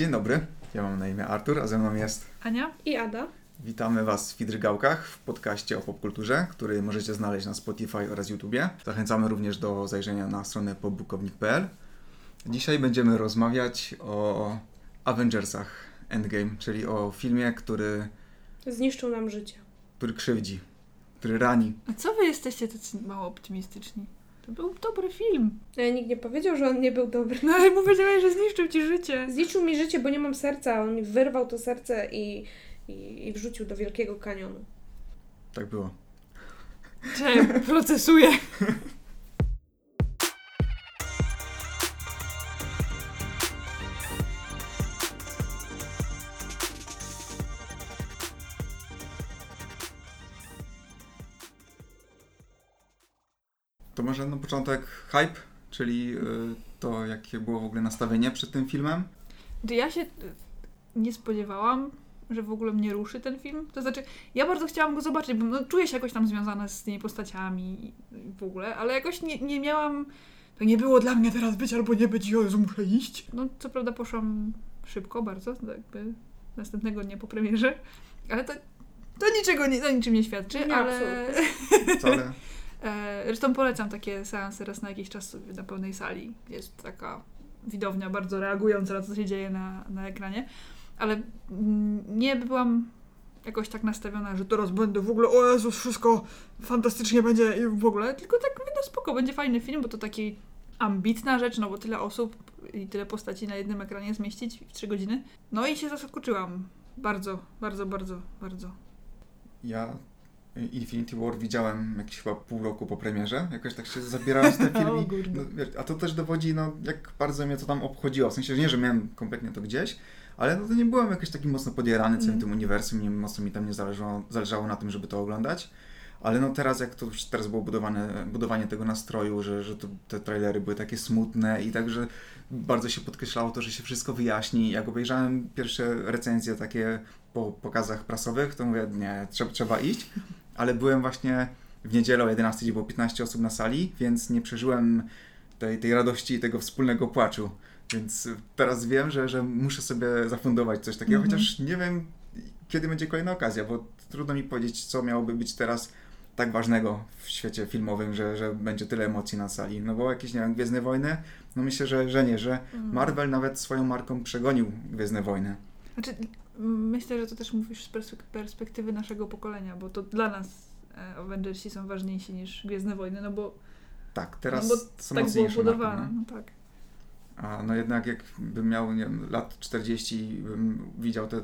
Dzień dobry, ja mam na imię Artur, a ze mną jest Ania? I Ada. Witamy Was w Fidrygałkach, w podcaście o popkulturze, który możecie znaleźć na Spotify oraz YouTubie. Zachęcamy również do zajrzenia na stronę popbukownik.pl. Dzisiaj będziemy rozmawiać o Avengersach Endgame, czyli o filmie, który, Zniszczył nam życie. który krzywdzi, który rani. A co wy jesteście tacy mało optymistyczni? To był dobry film. Ale nikt nie powiedział, że on nie był dobry. No ale powiedziałeś, że zniszczył ci życie. Zniszczył mi życie, bo nie mam serca. On mi wyrwał to serce i, i, i wrzucił do wielkiego kanionu. Tak było. Czemu procesuję? To może na początek hype, czyli y, to, jakie było w ogóle nastawienie przed tym filmem. Ja się y, nie spodziewałam, że w ogóle mnie ruszy ten film. To znaczy, ja bardzo chciałam go zobaczyć, bo no, czuję się jakoś tam związana z tymi postaciami i w ogóle, ale jakoś nie, nie miałam... To nie było dla mnie teraz być albo nie być, Jezu, muszę iść. No, co prawda poszłam szybko bardzo, tak jakby następnego dnia po premierze, ale to, to niczego nie, to niczym nie świadczy, Nie, ale... Wcale. E, Zresztą polecam takie seanse raz na jakiś czas na pełnej sali. Jest taka widownia bardzo reagująca na to, co się dzieje na, na ekranie. Ale nie byłam jakoś tak nastawiona, że teraz będę w ogóle, o Jezus, wszystko fantastycznie będzie i w ogóle. Tylko tak, mówię, no spoko, będzie fajny film, bo to taki ambitna rzecz, no bo tyle osób i tyle postaci na jednym ekranie zmieścić w 3 godziny. No i się zaskoczyłam. Bardzo, bardzo, bardzo, bardzo. Ja Infinity War widziałem jakieś chyba pół roku po premierze. Jakoś tak się zabierałem z filmem. kurde. No, a to też dowodzi, no, jak bardzo mnie to tam obchodziło. W sensie, że nie, że miałem kompletnie to gdzieś, ale no to nie byłem jakoś taki mocno podjarany całym Mm. tym uniwersum. Nie mocno mi tam nie zależało, zależało na tym, żeby to oglądać. Ale no teraz, jak to już teraz było budowane, budowanie tego nastroju, że, że to, te trailery były takie smutne i także bardzo się podkreślało to, że się wszystko wyjaśni. Jak obejrzałem pierwsze recenzje takie po pokazach prasowych, to mówię, nie, trzeba, trzeba iść. Ale byłem właśnie w niedzielę o 11, gdzie było 15 osób na sali, więc nie przeżyłem tej, tej radości i tego wspólnego płaczu. Więc teraz wiem, że, że muszę sobie zafundować coś takiego, Mhm. chociaż nie wiem, kiedy będzie kolejna okazja, bo trudno mi powiedzieć, co miałoby być teraz tak ważnego w świecie filmowym, że, że będzie tyle emocji na sali. No bo jakieś, nie wiem, Gwiezdne Wojny, no myślę, że, że nie, że Mm. Marvel nawet swoją marką przegonił Gwiezdne Wojny. Znaczy, myślę, że to też mówisz z perspek- perspektywy naszego pokolenia, bo to dla nas e, Avengersi są ważniejsi niż Gwiezdne Wojny, no bo, Tak, teraz no bo są tak było budowane. no. Tak. A no jednak jakbym miał nie wiem, lat 40 i bym widział tę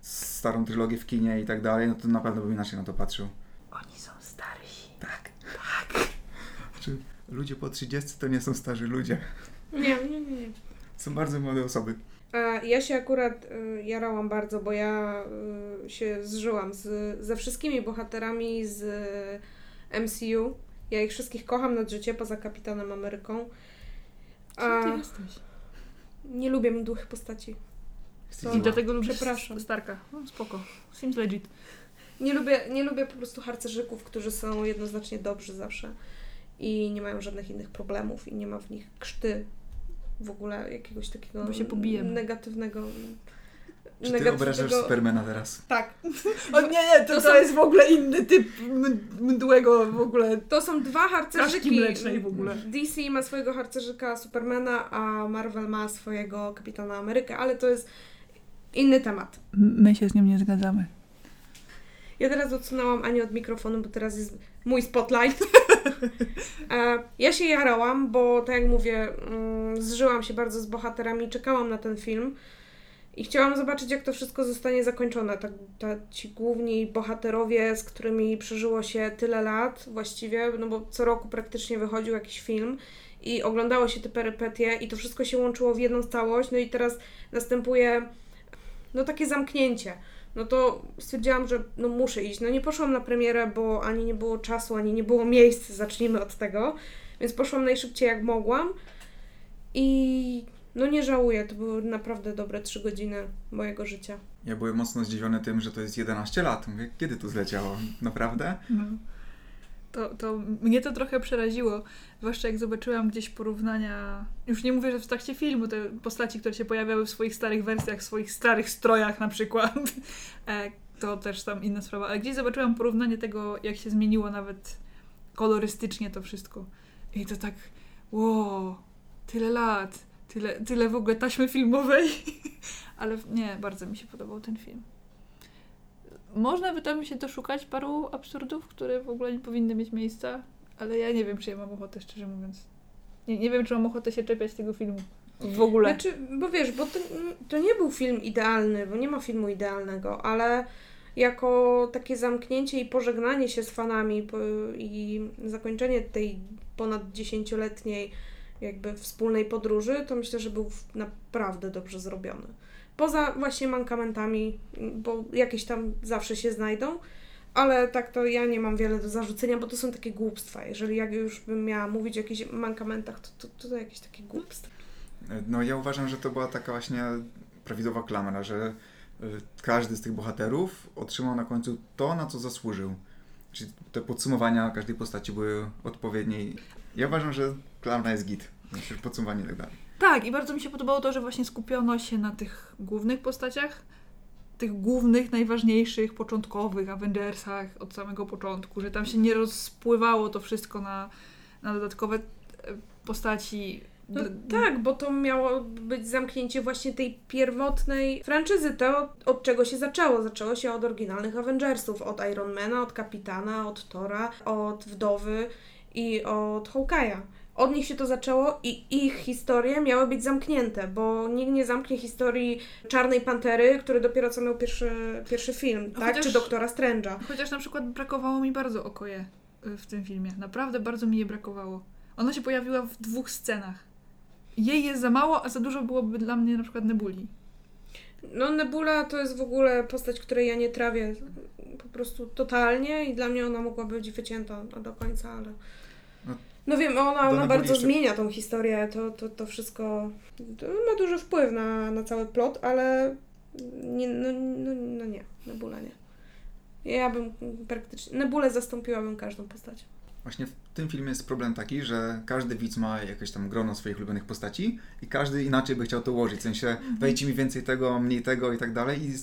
starą trylogię w kinie i tak dalej, no to na pewno bym inaczej na to patrzył. Oni są starsi. Tak. Tak. Czy ludzie po 30 to nie są starzy ludzie. Nie, nie, nie. nie. Są bardzo młode osoby. A ja się akurat y, jarałam bardzo, bo ja y, się zżyłam z, ze wszystkimi bohaterami z y, MCU. Ja ich wszystkich kocham nad życie, poza Kapitanem Ameryką. A Kim ty jesteś? nie lubię mdłych postaci. I dlatego lubisz Przepraszam. Starka. No, spoko. Seems legit. Nie lubię, nie lubię po prostu harcerzyków, którzy są jednoznacznie dobrzy zawsze i nie mają żadnych innych problemów i nie ma w nich krzty w ogóle jakiegoś takiego Bo się pobijemy. negatywnego. Czy ty obrażasz Supermana teraz? Tak. O nie, nie, to, To to, są- jest w ogóle inny typ mdłego w ogóle. To są dwa harcerzyki. mlecznej w ogóle. DC ma swojego harcerzyka Supermana, a Marvel ma swojego Kapitana Amerykę, ale to jest inny temat. My się z nim nie zgadzamy. Ja teraz odsunęłam Anię od mikrofonu, bo teraz jest mój spotlight. E, ja się jarałam, bo tak jak mówię, mm, zżyłam się bardzo z bohaterami, czekałam na ten film i chciałam zobaczyć, jak to wszystko zostanie zakończone. Tak, ta, ci główni bohaterowie, z którymi przeżyło się tyle lat właściwie, no bo co roku praktycznie wychodził jakiś film i oglądało się te perypetie i to wszystko się łączyło w jedną całość, no i teraz następuje no takie zamknięcie no to stwierdziłam, że no muszę iść. No nie poszłam na premierę, bo ani nie było czasu, ani nie było miejsc, zacznijmy od tego. Więc poszłam najszybciej jak mogłam i no nie żałuję, to były naprawdę dobre trzy godziny mojego życia. Ja byłem mocno zdziwiony tym, że to jest 11 lat. Mówię, kiedy to zleciało? Naprawdę? No. To, to mnie to trochę przeraziło, zwłaszcza jak zobaczyłam gdzieś porównania, już nie mówię, że w trakcie filmu, te postaci, które się pojawiały w swoich starych wersjach, w swoich starych strojach na przykład, e, to też tam inna sprawa, ale gdzieś zobaczyłam porównanie tego, jak się zmieniło nawet kolorystycznie to wszystko. I to tak, wow, tyle lat, tyle, tyle w ogóle taśmy filmowej, ale nie, bardzo mi się podobał ten film. Można by tam się doszukać paru absurdów, które w ogóle nie powinny mieć miejsca, ale ja nie wiem, czy ja mam ochotę, szczerze mówiąc. Nie, nie wiem, czy mam ochotę się czepiać tego filmu. W ogóle. Znaczy, bo wiesz, bo to, to nie był film idealny, bo nie ma filmu idealnego, ale jako takie zamknięcie i pożegnanie się z fanami i zakończenie tej ponad dziesięcioletniej jakby wspólnej podróży, to myślę, że był naprawdę dobrze zrobiony. Poza właśnie mankamentami, bo jakieś tam zawsze się znajdą, ale tak to ja nie mam wiele do zarzucenia, bo to są takie głupstwa. Jeżeli jak już bym miała mówić o jakichś mankamentach, to to, to, to jakieś takie głupstwa. No ja uważam, że to była taka właśnie prawidłowa klamra, że y, każdy z tych bohaterów otrzymał na końcu to, na co zasłużył. Czyli te podsumowania każdej postaci były odpowiednie. Ja uważam, że klamra jest git. Podsumowanie i tak dalej. Tak, i bardzo mi się podobało to, że właśnie skupiono się na tych głównych postaciach, tych głównych, najważniejszych, początkowych Avengersach od samego początku, że tam się nie rozpływało to wszystko na, na dodatkowe e, postaci. No, tak, bo to miało być zamknięcie właśnie tej pierwotnej franczyzy. To od, czego się zaczęło? Zaczęło się od oryginalnych Avengersów, od Ironmana, od Kapitana, od Tora, od Wdowy i od Hawkeye'a od nich się to zaczęło i ich historie miały być zamknięte, bo nikt nie zamknie historii Czarnej Pantery, który dopiero co miał pierwszy, pierwszy film, tak? Chociaż, Czy Doktora Strange'a. Chociaż na przykład brakowało mi bardzo Okoje y, w tym filmie. Naprawdę bardzo mi je brakowało. Ona się pojawiła w dwóch scenach. Jej jest za mało, a za dużo byłoby dla mnie na przykład Nebuli. No Nebula to jest w ogóle postać, której ja nie trawię po prostu totalnie i dla mnie ona mogła być wycięta do końca, ale... No no wiem, ona, ona bardzo zmienia tą historię, to, to, to wszystko to ma duży wpływ na, na cały plot, ale nie, no, no, no nie, Nebula nie. Ja bym praktycznie, Nebulę zastąpiłabym każdą postacią. Właśnie w tym filmie jest problem taki, że każdy widz ma jakieś tam grono swoich ulubionych postaci i każdy inaczej by chciał to ułożyć. W sensie mhm. dajcie mi więcej tego, mniej tego i tak dalej i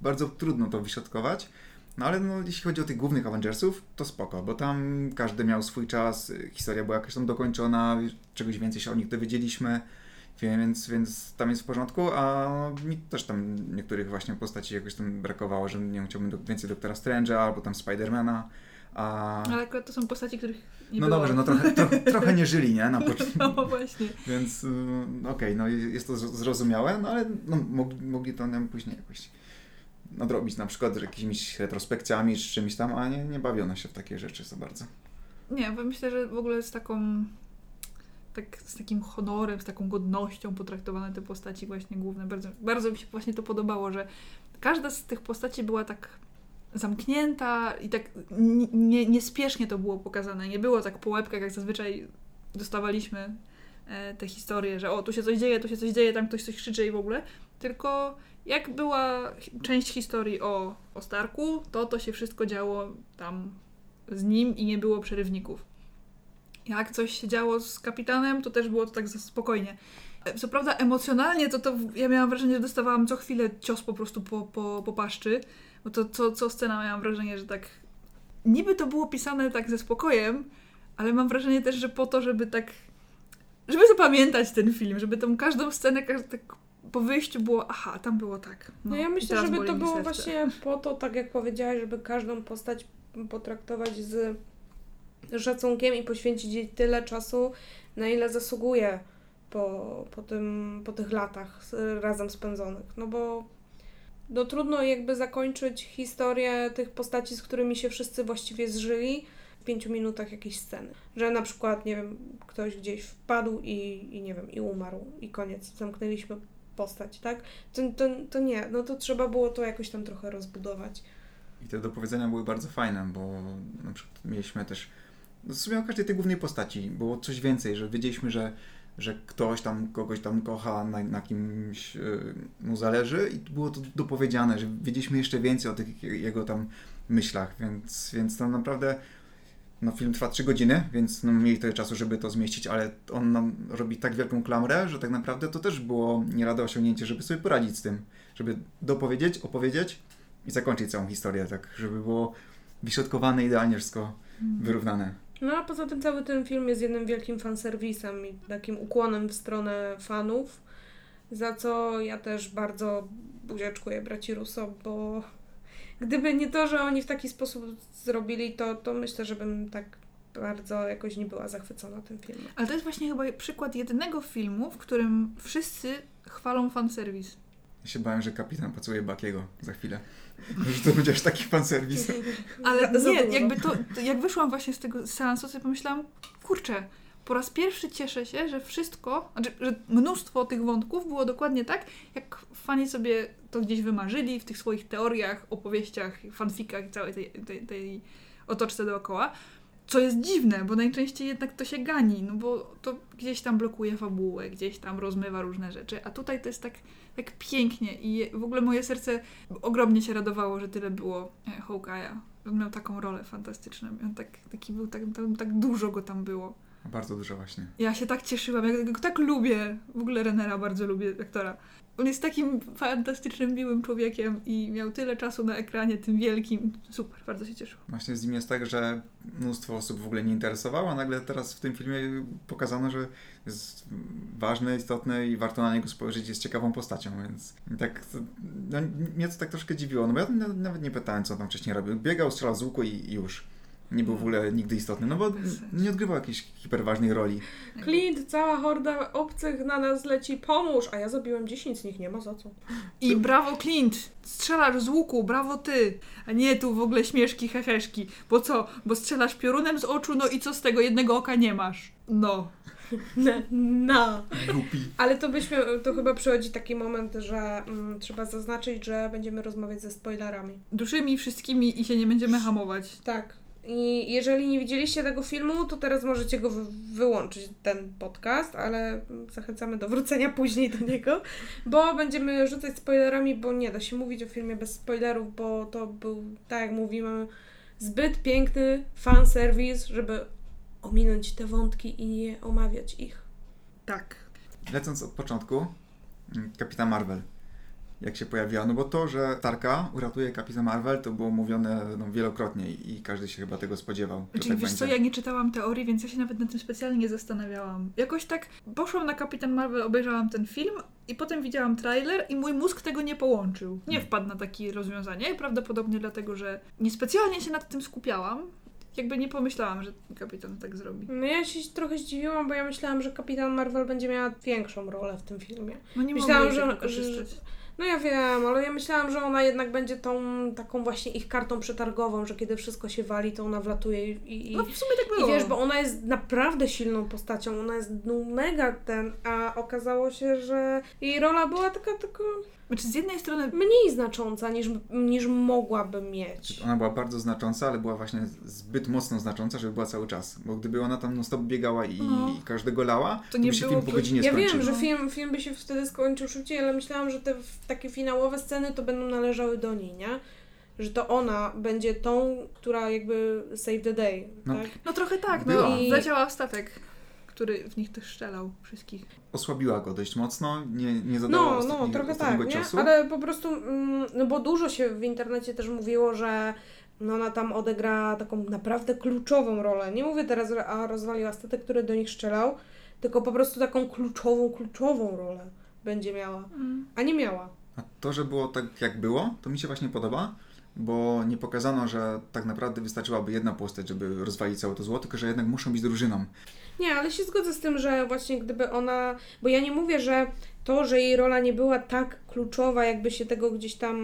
bardzo trudno to wyśrodkować. No ale no, jeśli chodzi o tych głównych Avengersów, to spoko, bo tam każdy miał swój czas, historia była jakaś tam dokończona, czegoś więcej się o nich dowiedzieliśmy, więc, więc tam jest w porządku, a mi też tam niektórych właśnie postaci jakoś tam brakowało, że nie chciałbym do, więcej Doktora Strange'a albo tam Spidermana. A... Ale akurat to są postaci, których nie No było. dobrze, no trochę, to, trochę nie żyli, nie? Na początku. No właśnie. Więc y, okej, okay, no jest to zrozumiałe, no ale no, mogli, mogli to nam później jakoś nadrobić na przykład jakimiś retrospekcjami czy czymś tam, a nie, nie bawiono się w takie rzeczy za bardzo. Nie, bo myślę, że w ogóle z taką tak, z takim honorem, z taką godnością potraktowane te postaci właśnie główne. Bardzo, bardzo mi się właśnie to podobało, że każda z tych postaci była tak zamknięta i tak nie, niespiesznie to było pokazane. Nie było tak po łebkach, jak zazwyczaj dostawaliśmy te historie, że o, tu się coś dzieje, tu się coś dzieje, tam ktoś coś krzyczy i w ogóle. Tylko jak była część historii o, o Starku, to to się wszystko działo tam z nim i nie było przerywników. Jak coś się działo z kapitanem, to też było to tak spokojnie. Co prawda emocjonalnie to, to ja miałam wrażenie, że dostawałam co chwilę cios po prostu po, po, po paszczy, bo to co, co scena miałam wrażenie, że tak niby to było pisane tak ze spokojem, ale mam wrażenie też, że po to, żeby tak żeby zapamiętać ten film, żeby tą każdą scenę każdy, tak po wyjściu było, aha, tam było tak. No, no ja myślę, żeby to było serce. właśnie po to, tak jak powiedziałaś, żeby każdą postać potraktować z szacunkiem i poświęcić jej tyle czasu, na ile zasługuje po, po, tym, po tych latach razem spędzonych. No bo no trudno jakby zakończyć historię tych postaci, z którymi się wszyscy właściwie zżyli pięciu minutach jakiejś sceny. Że na przykład, nie wiem, ktoś gdzieś wpadł i, i nie wiem, i umarł i koniec. Zamknęliśmy postać, tak? To, to, to nie, no to trzeba było to jakoś tam trochę rozbudować. I te dopowiedzenia były bardzo fajne, bo na przykład mieliśmy też no w sumie o każdej tej głównej postaci było coś więcej, że wiedzieliśmy, że, że ktoś tam kogoś tam kocha, na, na kimś yy, mu zależy i było to dopowiedziane, że wiedzieliśmy jeszcze więcej o tych jego tam myślach, więc, więc tam naprawdę no film trwa 3 godziny, więc no, mieli tyle czasu, żeby to zmieścić, ale on nam robi tak wielką klamrę, że tak naprawdę to też było nie lada osiągnięcie, żeby sobie poradzić z tym, żeby dopowiedzieć, opowiedzieć i zakończyć całą historię, tak żeby było wyśrodkowane idealnie wszystko wyrównane. No a poza tym cały ten film jest jednym wielkim fanserwisem i takim ukłonem w stronę fanów, za co ja też bardzo buziaczkuję braci Russo, bo gdyby nie to, że oni w taki sposób zrobili to, to myślę, żebym tak bardzo jakoś nie była zachwycona tym filmem. Ale to jest właśnie chyba przykład jedynego filmu, w którym wszyscy chwalą fanserwis. Ja się bałem, że kapitan pocałuje Bakiego za chwilę. Że to będzie aż taki fanserwis. Ale Za- nie, jakby to, to, jak wyszłam właśnie z tego seansu, sobie pomyślałam, kurczę, po raz pierwszy cieszę się, że wszystko, znaczy, że mnóstwo tych wątków było dokładnie tak, jak fani sobie to gdzieś wymarzyli w tych swoich teoriach, opowieściach, fanfikach i całej tej, tej, tej otoczce dookoła. Co jest dziwne, bo najczęściej jednak to się gani, no bo to gdzieś tam blokuje fabułę, gdzieś tam rozmywa różne rzeczy, a tutaj to jest tak, tak pięknie i w ogóle moje serce ogromnie się radowało, że tyle było e, Hawkeye'a. On miał taką rolę fantastyczną. On tak, taki był, tak, tak, tak dużo go tam było. Bardzo dużo właśnie. Ja się tak cieszyłam, ja go tak lubię. W ogóle Renera bardzo lubię, aktora. On jest takim fantastycznym, miłym człowiekiem i miał tyle czasu na ekranie, tym wielkim. Super, bardzo się cieszyłam. Właśnie z nim jest tak, że mnóstwo osób w ogóle nie interesowało, a nagle teraz w tym filmie pokazano, że jest ważny, istotny i warto na niego spojrzeć, jest ciekawą postacią, więc tak, no, mnie to tak troszkę dziwiło, no bo ja na- nawet nie pytałem, co on tam wcześniej robił. Biegał, strzelał z łuku i, i już. Nie był w ogóle nigdy istotny, no bo nie odgrywał jakiejś hiperważnej roli. Clint, cała horda obcych na nas leci, pomóż! A ja zabiłem 10 z nich, nie ma za co. I brawo Clint! Strzelasz z łuku, brawo ty! A nie tu w ogóle śmieszki, heheszki. Bo co? Bo strzelasz piorunem z oczu, no i co z tego? Jednego oka nie masz. No. No. Głupi. Ale to byśmy, to chyba przychodzi taki moment, że mm, trzeba zaznaczyć, że będziemy rozmawiać ze spoilerami. Duszymi wszystkimi i się nie będziemy hamować. Tak. I jeżeli nie widzieliście tego filmu, to teraz możecie go wy- wyłączyć, ten podcast, ale zachęcamy do wrócenia później do niego, bo będziemy rzucać spoilerami, bo nie da się mówić o filmie bez spoilerów, bo to był, tak jak mówimy, zbyt piękny fanserwis, żeby ominąć te wątki i nie omawiać ich. Tak. Lecąc od początku, mm, Kapitan Marvel. Jak się pojawiła, no bo to, że Tarka uratuje Kapitan Marvel, to było mówione no, wielokrotnie i każdy się chyba tego spodziewał. że Czyli tak wiesz będzie. co, ja nie czytałam teorii, więc ja się nawet nad tym specjalnie nie zastanawiałam. Jakoś tak poszłam na Kapitan Marvel, obejrzałam ten film i potem widziałam trailer i mój mózg tego nie połączył. Nie Hmm. wpadł na takie rozwiązanie, prawdopodobnie dlatego, że niespecjalnie się nad tym skupiałam. Jakby nie pomyślałam, że kapitan tak zrobi. No ja się trochę zdziwiłam, bo ja myślałam, że Kapitan Marvel będzie miała większą rolę w tym filmie. No nie Myślałam, że- tego korzystać. No ja wiem, ale ja myślałam, że ona jednak będzie tą taką właśnie ich kartą przetargową, że kiedy wszystko się wali, to ona wlatuje i, i, No w sumie tak i było. wiesz, bo ona jest naprawdę silną postacią, ona jest no, mega ten, a okazało się, że jej rola była taka tylko Znaczy z jednej strony mniej znacząca niż, niż mogłaby mieć. Ona była bardzo znacząca, ale była właśnie zbyt mocno znacząca, żeby była cały czas. Bo gdyby ona tam non stop biegała i, No. i każdego lała, To to, nie by się było film po godzinie Ja skończył. wiem, że film, film by się wtedy skończył szybciej, ale myślałam, że te takie finałowe sceny to będą należały do niej, nie? Że to ona będzie tą, która jakby save the day, No. tak? No trochę tak, Była. no I- leciała w statek, który w nich też strzelał wszystkich. Osłabiła go dość mocno, nie, nie zadała No, no, trochę ostatniego tak, nie? ciosu. Ale po prostu, mm, no bo dużo się w internecie też mówiło, że no ona tam odegra taką naprawdę kluczową rolę. Nie mówię teraz, że a rozwaliła statek, który do nich strzelał, tylko po prostu taką kluczową, kluczową rolę będzie miała. A nie miała. A to, że było tak jak było, to mi się właśnie podoba, bo nie pokazano, że tak naprawdę wystarczyłaby jedna postać, żeby rozwalić całe to zło, tylko że jednak muszą być drużyną. Nie, ale się zgodzę z tym, że właśnie gdyby ona. Bo ja nie mówię, że to, że jej rola nie była tak kluczowa, jakby się tego gdzieś tam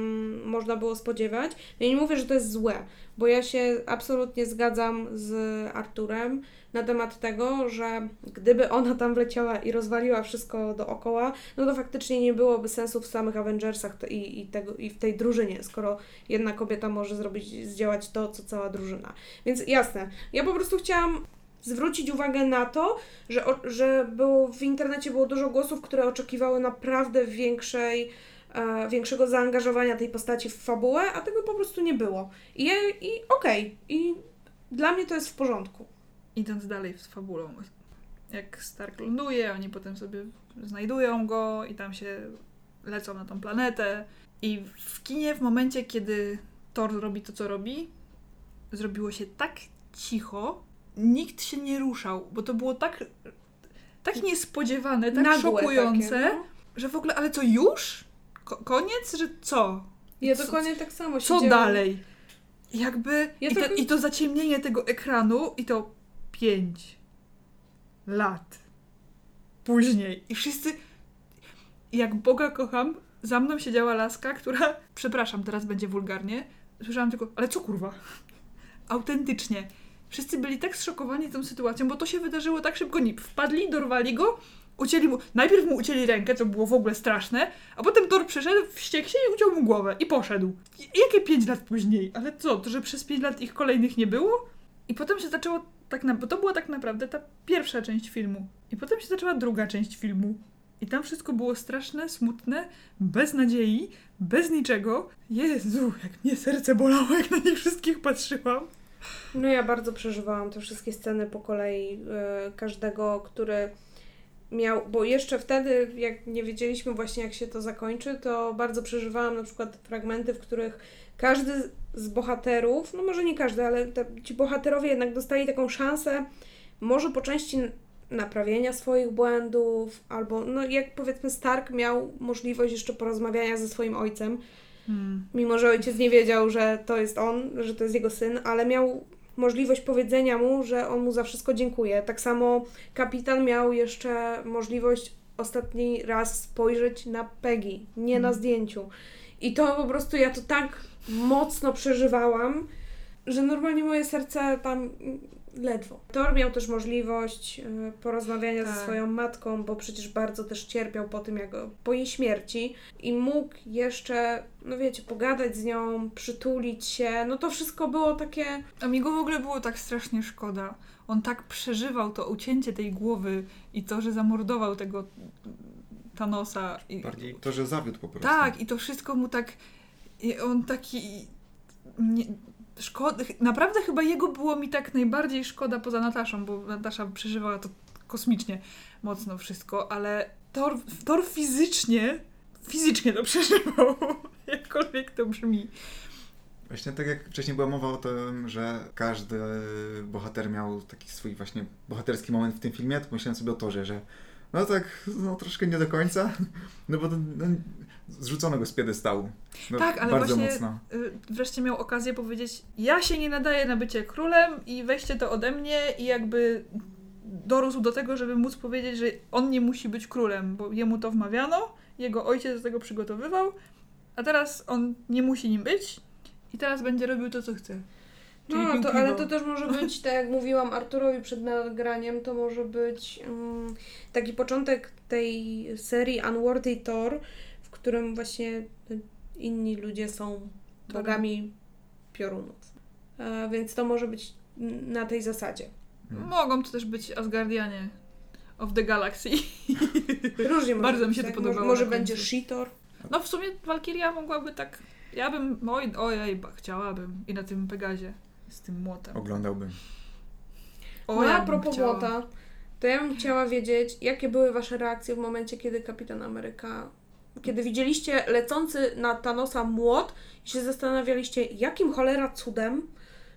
można było spodziewać. Ja nie mówię, że to jest złe, bo ja się absolutnie zgadzam z Arturem na temat tego, że gdyby ona tam wleciała i rozwaliła wszystko dookoła, no to faktycznie nie byłoby sensu w samych Avengersach i, i, tego, i w tej drużynie, skoro jedna kobieta może zrobić, zdziałać to, co cała drużyna. Więc jasne, ja po prostu chciałam zwrócić uwagę na to, że, że było, w internecie było dużo głosów, które oczekiwały naprawdę większej, e, większego zaangażowania tej postaci w fabułę, a tego po prostu nie było. I, i okej, i Dla mnie to jest w porządku. Idąc dalej z fabulą, jak Stark ląduje, oni potem sobie znajdują go i tam się lecą na tą planetę. I w kinie, w momencie, kiedy Thor robi to, co robi, zrobiło się tak cicho, nikt się nie ruszał, bo to było tak, tak niespodziewane, tak Nagłe szokujące, Takie, no. że w ogóle, ale co już? Ko- koniec? Że co? Ja Co- dokładnie tak samo Co siedziałam. dalej? Jakby. Ja i, to, I to zaciemnienie tego ekranu, i to pięć lat później. I wszyscy. Jak Boga kocham, za mną siedziała laska, która. Przepraszam, teraz będzie wulgarnie. Słyszałam tylko, ale co kurwa? Autentycznie. Wszyscy byli tak zszokowani tą sytuacją, bo to się wydarzyło tak szybko. Nie, wpadli, dorwali go, ucięli mu. Najpierw mu ucięli rękę, co było w ogóle straszne, a potem Thor przyszedł, wściekł się i uciął mu głowę i poszedł. I, jakie pięć lat później? Ale co, to że przez pięć lat ich kolejnych nie było? I potem się zaczęło tak na, bo to była tak naprawdę ta pierwsza część filmu. I potem się zaczęła druga część filmu. I tam wszystko było straszne, smutne, bez nadziei, bez niczego. Jezu, jak mnie serce bolało, jak na nich wszystkich patrzyłam. No ja bardzo przeżywałam te wszystkie sceny po kolei e, każdego, który miał, bo jeszcze wtedy, jak nie wiedzieliśmy właśnie jak się to zakończy, to bardzo przeżywałam na przykład fragmenty, w których każdy z bohaterów, no może nie każdy, ale te, ci bohaterowie jednak dostali taką szansę, może po części naprawienia swoich błędów, albo no jak powiedzmy Stark miał możliwość jeszcze porozmawiania ze swoim ojcem, Hmm. mimo że ojciec nie wiedział, że to jest on, że to jest jego syn, ale miał możliwość powiedzenia mu, że on mu za wszystko dziękuję. Tak samo kapitan miał jeszcze możliwość ostatni raz spojrzeć na Peggy, nie na Mhm. zdjęciu. I to po prostu ja to tak mocno przeżywałam, że normalnie moje serce tam ledwo. Thor miał też możliwość y, porozmawiania ze Tak. swoją matką, bo przecież bardzo też cierpiał po tym, jak po jej śmierci i mógł jeszcze, no wiecie, pogadać z nią, przytulić się. No to wszystko było takie A mi go w ogóle było tak strasznie szkoda. On tak przeżywał to ucięcie tej głowy i to, że zamordował tego Thanosa. I, Bardziej to, że zawiódł po prostu. Tak, i to wszystko mu tak. I on taki. Nie, szkoda, naprawdę chyba jego było mi tak najbardziej szkoda poza Nataszą, bo Natasza przeżywała to kosmicznie mocno wszystko, ale Thor, Thor fizycznie, fizycznie to przeżywał, jakkolwiek to brzmi. Właśnie tak jak wcześniej była mowa o tym, że każdy bohater miał taki swój właśnie bohaterski moment w tym filmie, to myślałem sobie o Torze, że no tak, no troszkę nie do końca, no bo to, no, zrzucono go z piedestału. No, Tak, ale bardzo właśnie- mocno. Y, wreszcie miał okazję powiedzieć: Ja się nie nadaję na bycie królem i weźcie to ode mnie, i jakby dorósł do tego, żeby móc powiedzieć, że on nie musi być królem, bo jemu to wmawiano, jego ojciec do tego przygotowywał, a teraz on nie musi nim być i teraz będzie robił to, co chce. Czyli No, to, ale to też może być, tak jak mówiłam Arturowi przed nagraniem, to może być mm, taki początek tej serii Unworthy Thor, którym właśnie inni ludzie są bogami piorunów. E, więc to może być na tej zasadzie. Mm. Mogą to też być Asgardianie of the Galaxy. Różnie może Bardzo mi się to tak? podobało Może, będzie. Shitor. No w sumie Walkiria mogłaby tak. Ja bym. Oj, ojej, ba, chciałabym. I na tym Pegazie. Z tym młotem. Oglądałbym. O, No a jakbym propos chciała. Młota, to ja bym chciała wiedzieć, jakie były Wasze reakcje w momencie, kiedy Kapitan Ameryka, kiedy widzieliście lecący na Thanosa młot i się zastanawialiście, jakim cholera cudem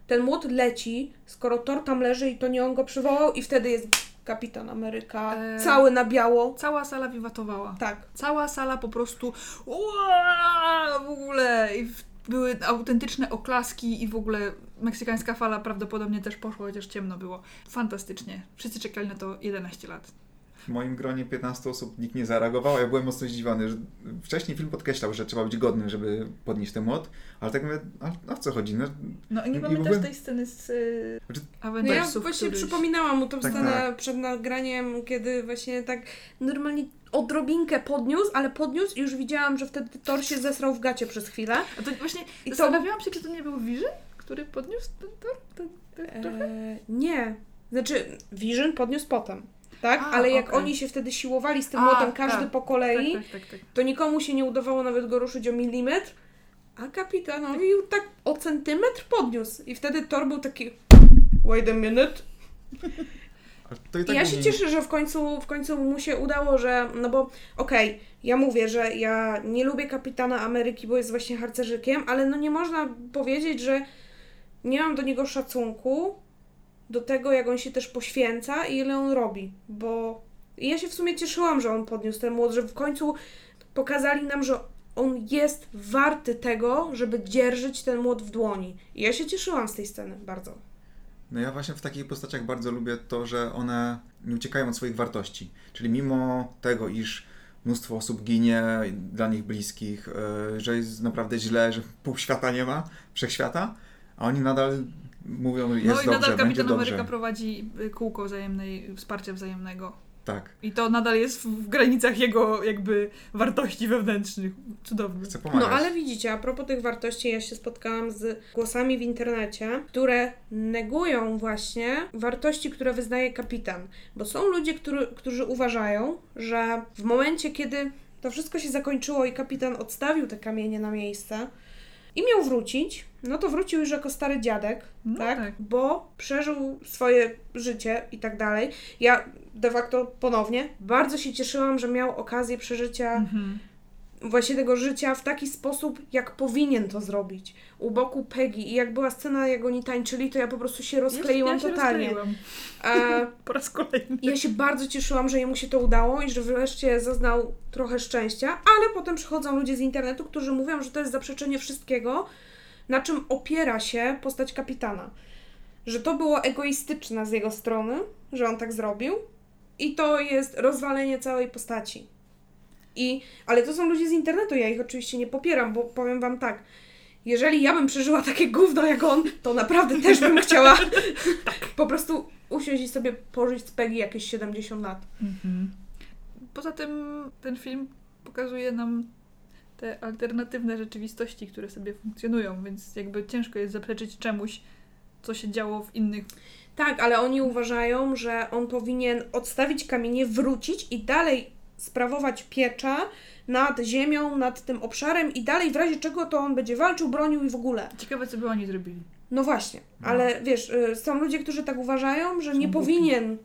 ten młot leci, skoro Thor tam leży i to nie on go przywołał i wtedy jest Kapitan Ameryka, Eee. cały na biało. Cała sala wiwatowała. Tak. Cała sala po prostu Ua! w ogóle i były autentyczne oklaski i w ogóle meksykańska fala prawdopodobnie też poszła, chociaż ciemno było. Fantastycznie. Wszyscy czekali na to 11 lat. W moim gronie 15 osób nikt nie zareagował, a ja byłem mocno zdziwiony, że wcześniej film podkreślał, że trzeba być godnym, żeby podnieść ten młot, ale tak mówię, a, a w co chodzi? No, No i nie pamiętasz ogóle- tej sceny z y, Znaczy- No ja właśnie któryś... przypominałam mu tą Tak, scenę tak. przed nagraniem, kiedy właśnie tak normalnie odrobinkę podniósł, ale podniósł i już widziałam, że wtedy Thor się zesrał w gacie przez chwilę. A to właśnie I to- zastanawiałam się, czy to nie był Vision, który podniósł ten tor? Ten, ten? Eee, nie. Znaczy, Vision podniósł potem. Tak? A, Ale jak okej. oni się wtedy siłowali z tym A, młotem, każdy tak. po kolei, Tak, tak, tak, tak. to nikomu się nie udawało nawet go ruszyć o milimetr, a kapitanowi tak o centymetr podniósł. I wtedy Thor był taki wait a minute. I tak ja się cieszę, że w końcu, w końcu mu się udało, że. No bo okej, ja mówię, że ja nie lubię kapitana Ameryki, bo jest właśnie harcerzykiem, ale no nie można powiedzieć, że nie mam do niego szacunku, do tego, jak on się też poświęca i ile on robi. Bo ja się w sumie cieszyłam, że on podniósł ten młot, że w końcu pokazali nam, że on jest warty tego, żeby dzierżyć ten młot w dłoni. I ja się cieszyłam z tej sceny bardzo. No ja właśnie w takich postaciach bardzo lubię to, że one nie uciekają od swoich wartości. Czyli mimo tego, iż mnóstwo osób ginie, dla nich bliskich, yy, że jest naprawdę źle, że pół świata nie ma, wszechświata, a oni nadal mówią, jest no i dobrze, nadal Kapitan dobrze. Ameryka prowadzi y, kółko wzajemnej, wsparcia wzajemnego. Tak, I to nadal jest w, granicach jego jakby wartości wewnętrznych. Cudowne. chcę pomagać. No ale widzicie, a propos tych wartości, ja się spotkałam z głosami w internecie, które negują właśnie wartości, które wyznaje kapitan. Bo są ludzie, który, którzy uważają, że w momencie, kiedy to wszystko się zakończyło i kapitan odstawił te kamienie na miejsce i miał wrócić, no to wrócił już jako stary dziadek, No tak? tak. Bo przeżył swoje życie i tak dalej. Ja de facto ponownie bardzo się cieszyłam, że miał okazję przeżycia Mhm. Właśnie tego życia w taki sposób, jak powinien to zrobić. U boku Peggy i jak była scena, jak oni tańczyli, to ja po prostu się rozkleiłam ja się totalnie. Rozkleiłam. E, Po raz kolejny. ja się bardzo cieszyłam, że jemu się to udało i że wreszcie zaznał trochę szczęścia, ale potem przychodzą ludzie z internetu, którzy mówią, że to jest zaprzeczenie wszystkiego, na czym opiera się postać kapitana. Że to było egoistyczne z jego strony, że on tak zrobił i to jest rozwalenie całej postaci. I, ale to są ludzie z internetu, ja ich oczywiście nie popieram, bo powiem wam tak, jeżeli ja bym przeżyła takie gówno jak on, to naprawdę też bym chciała po prostu usiąść i sobie pożyć z Peggy jakieś 70 lat. Mhm. Poza tym ten film pokazuje nam te alternatywne rzeczywistości, które sobie funkcjonują, więc jakby ciężko jest zaprzeczyć czemuś, co się działo w innych. Tak, ale oni uważają, że on powinien odstawić kamienie, wrócić i dalej sprawować pieczę nad ziemią, nad tym obszarem i dalej w razie czego to on będzie walczył, bronił i w ogóle. Ciekawe, co by oni zrobili. No właśnie, No. ale wiesz, y, są ludzie, którzy tak uważają, że Są nie głupi. powinien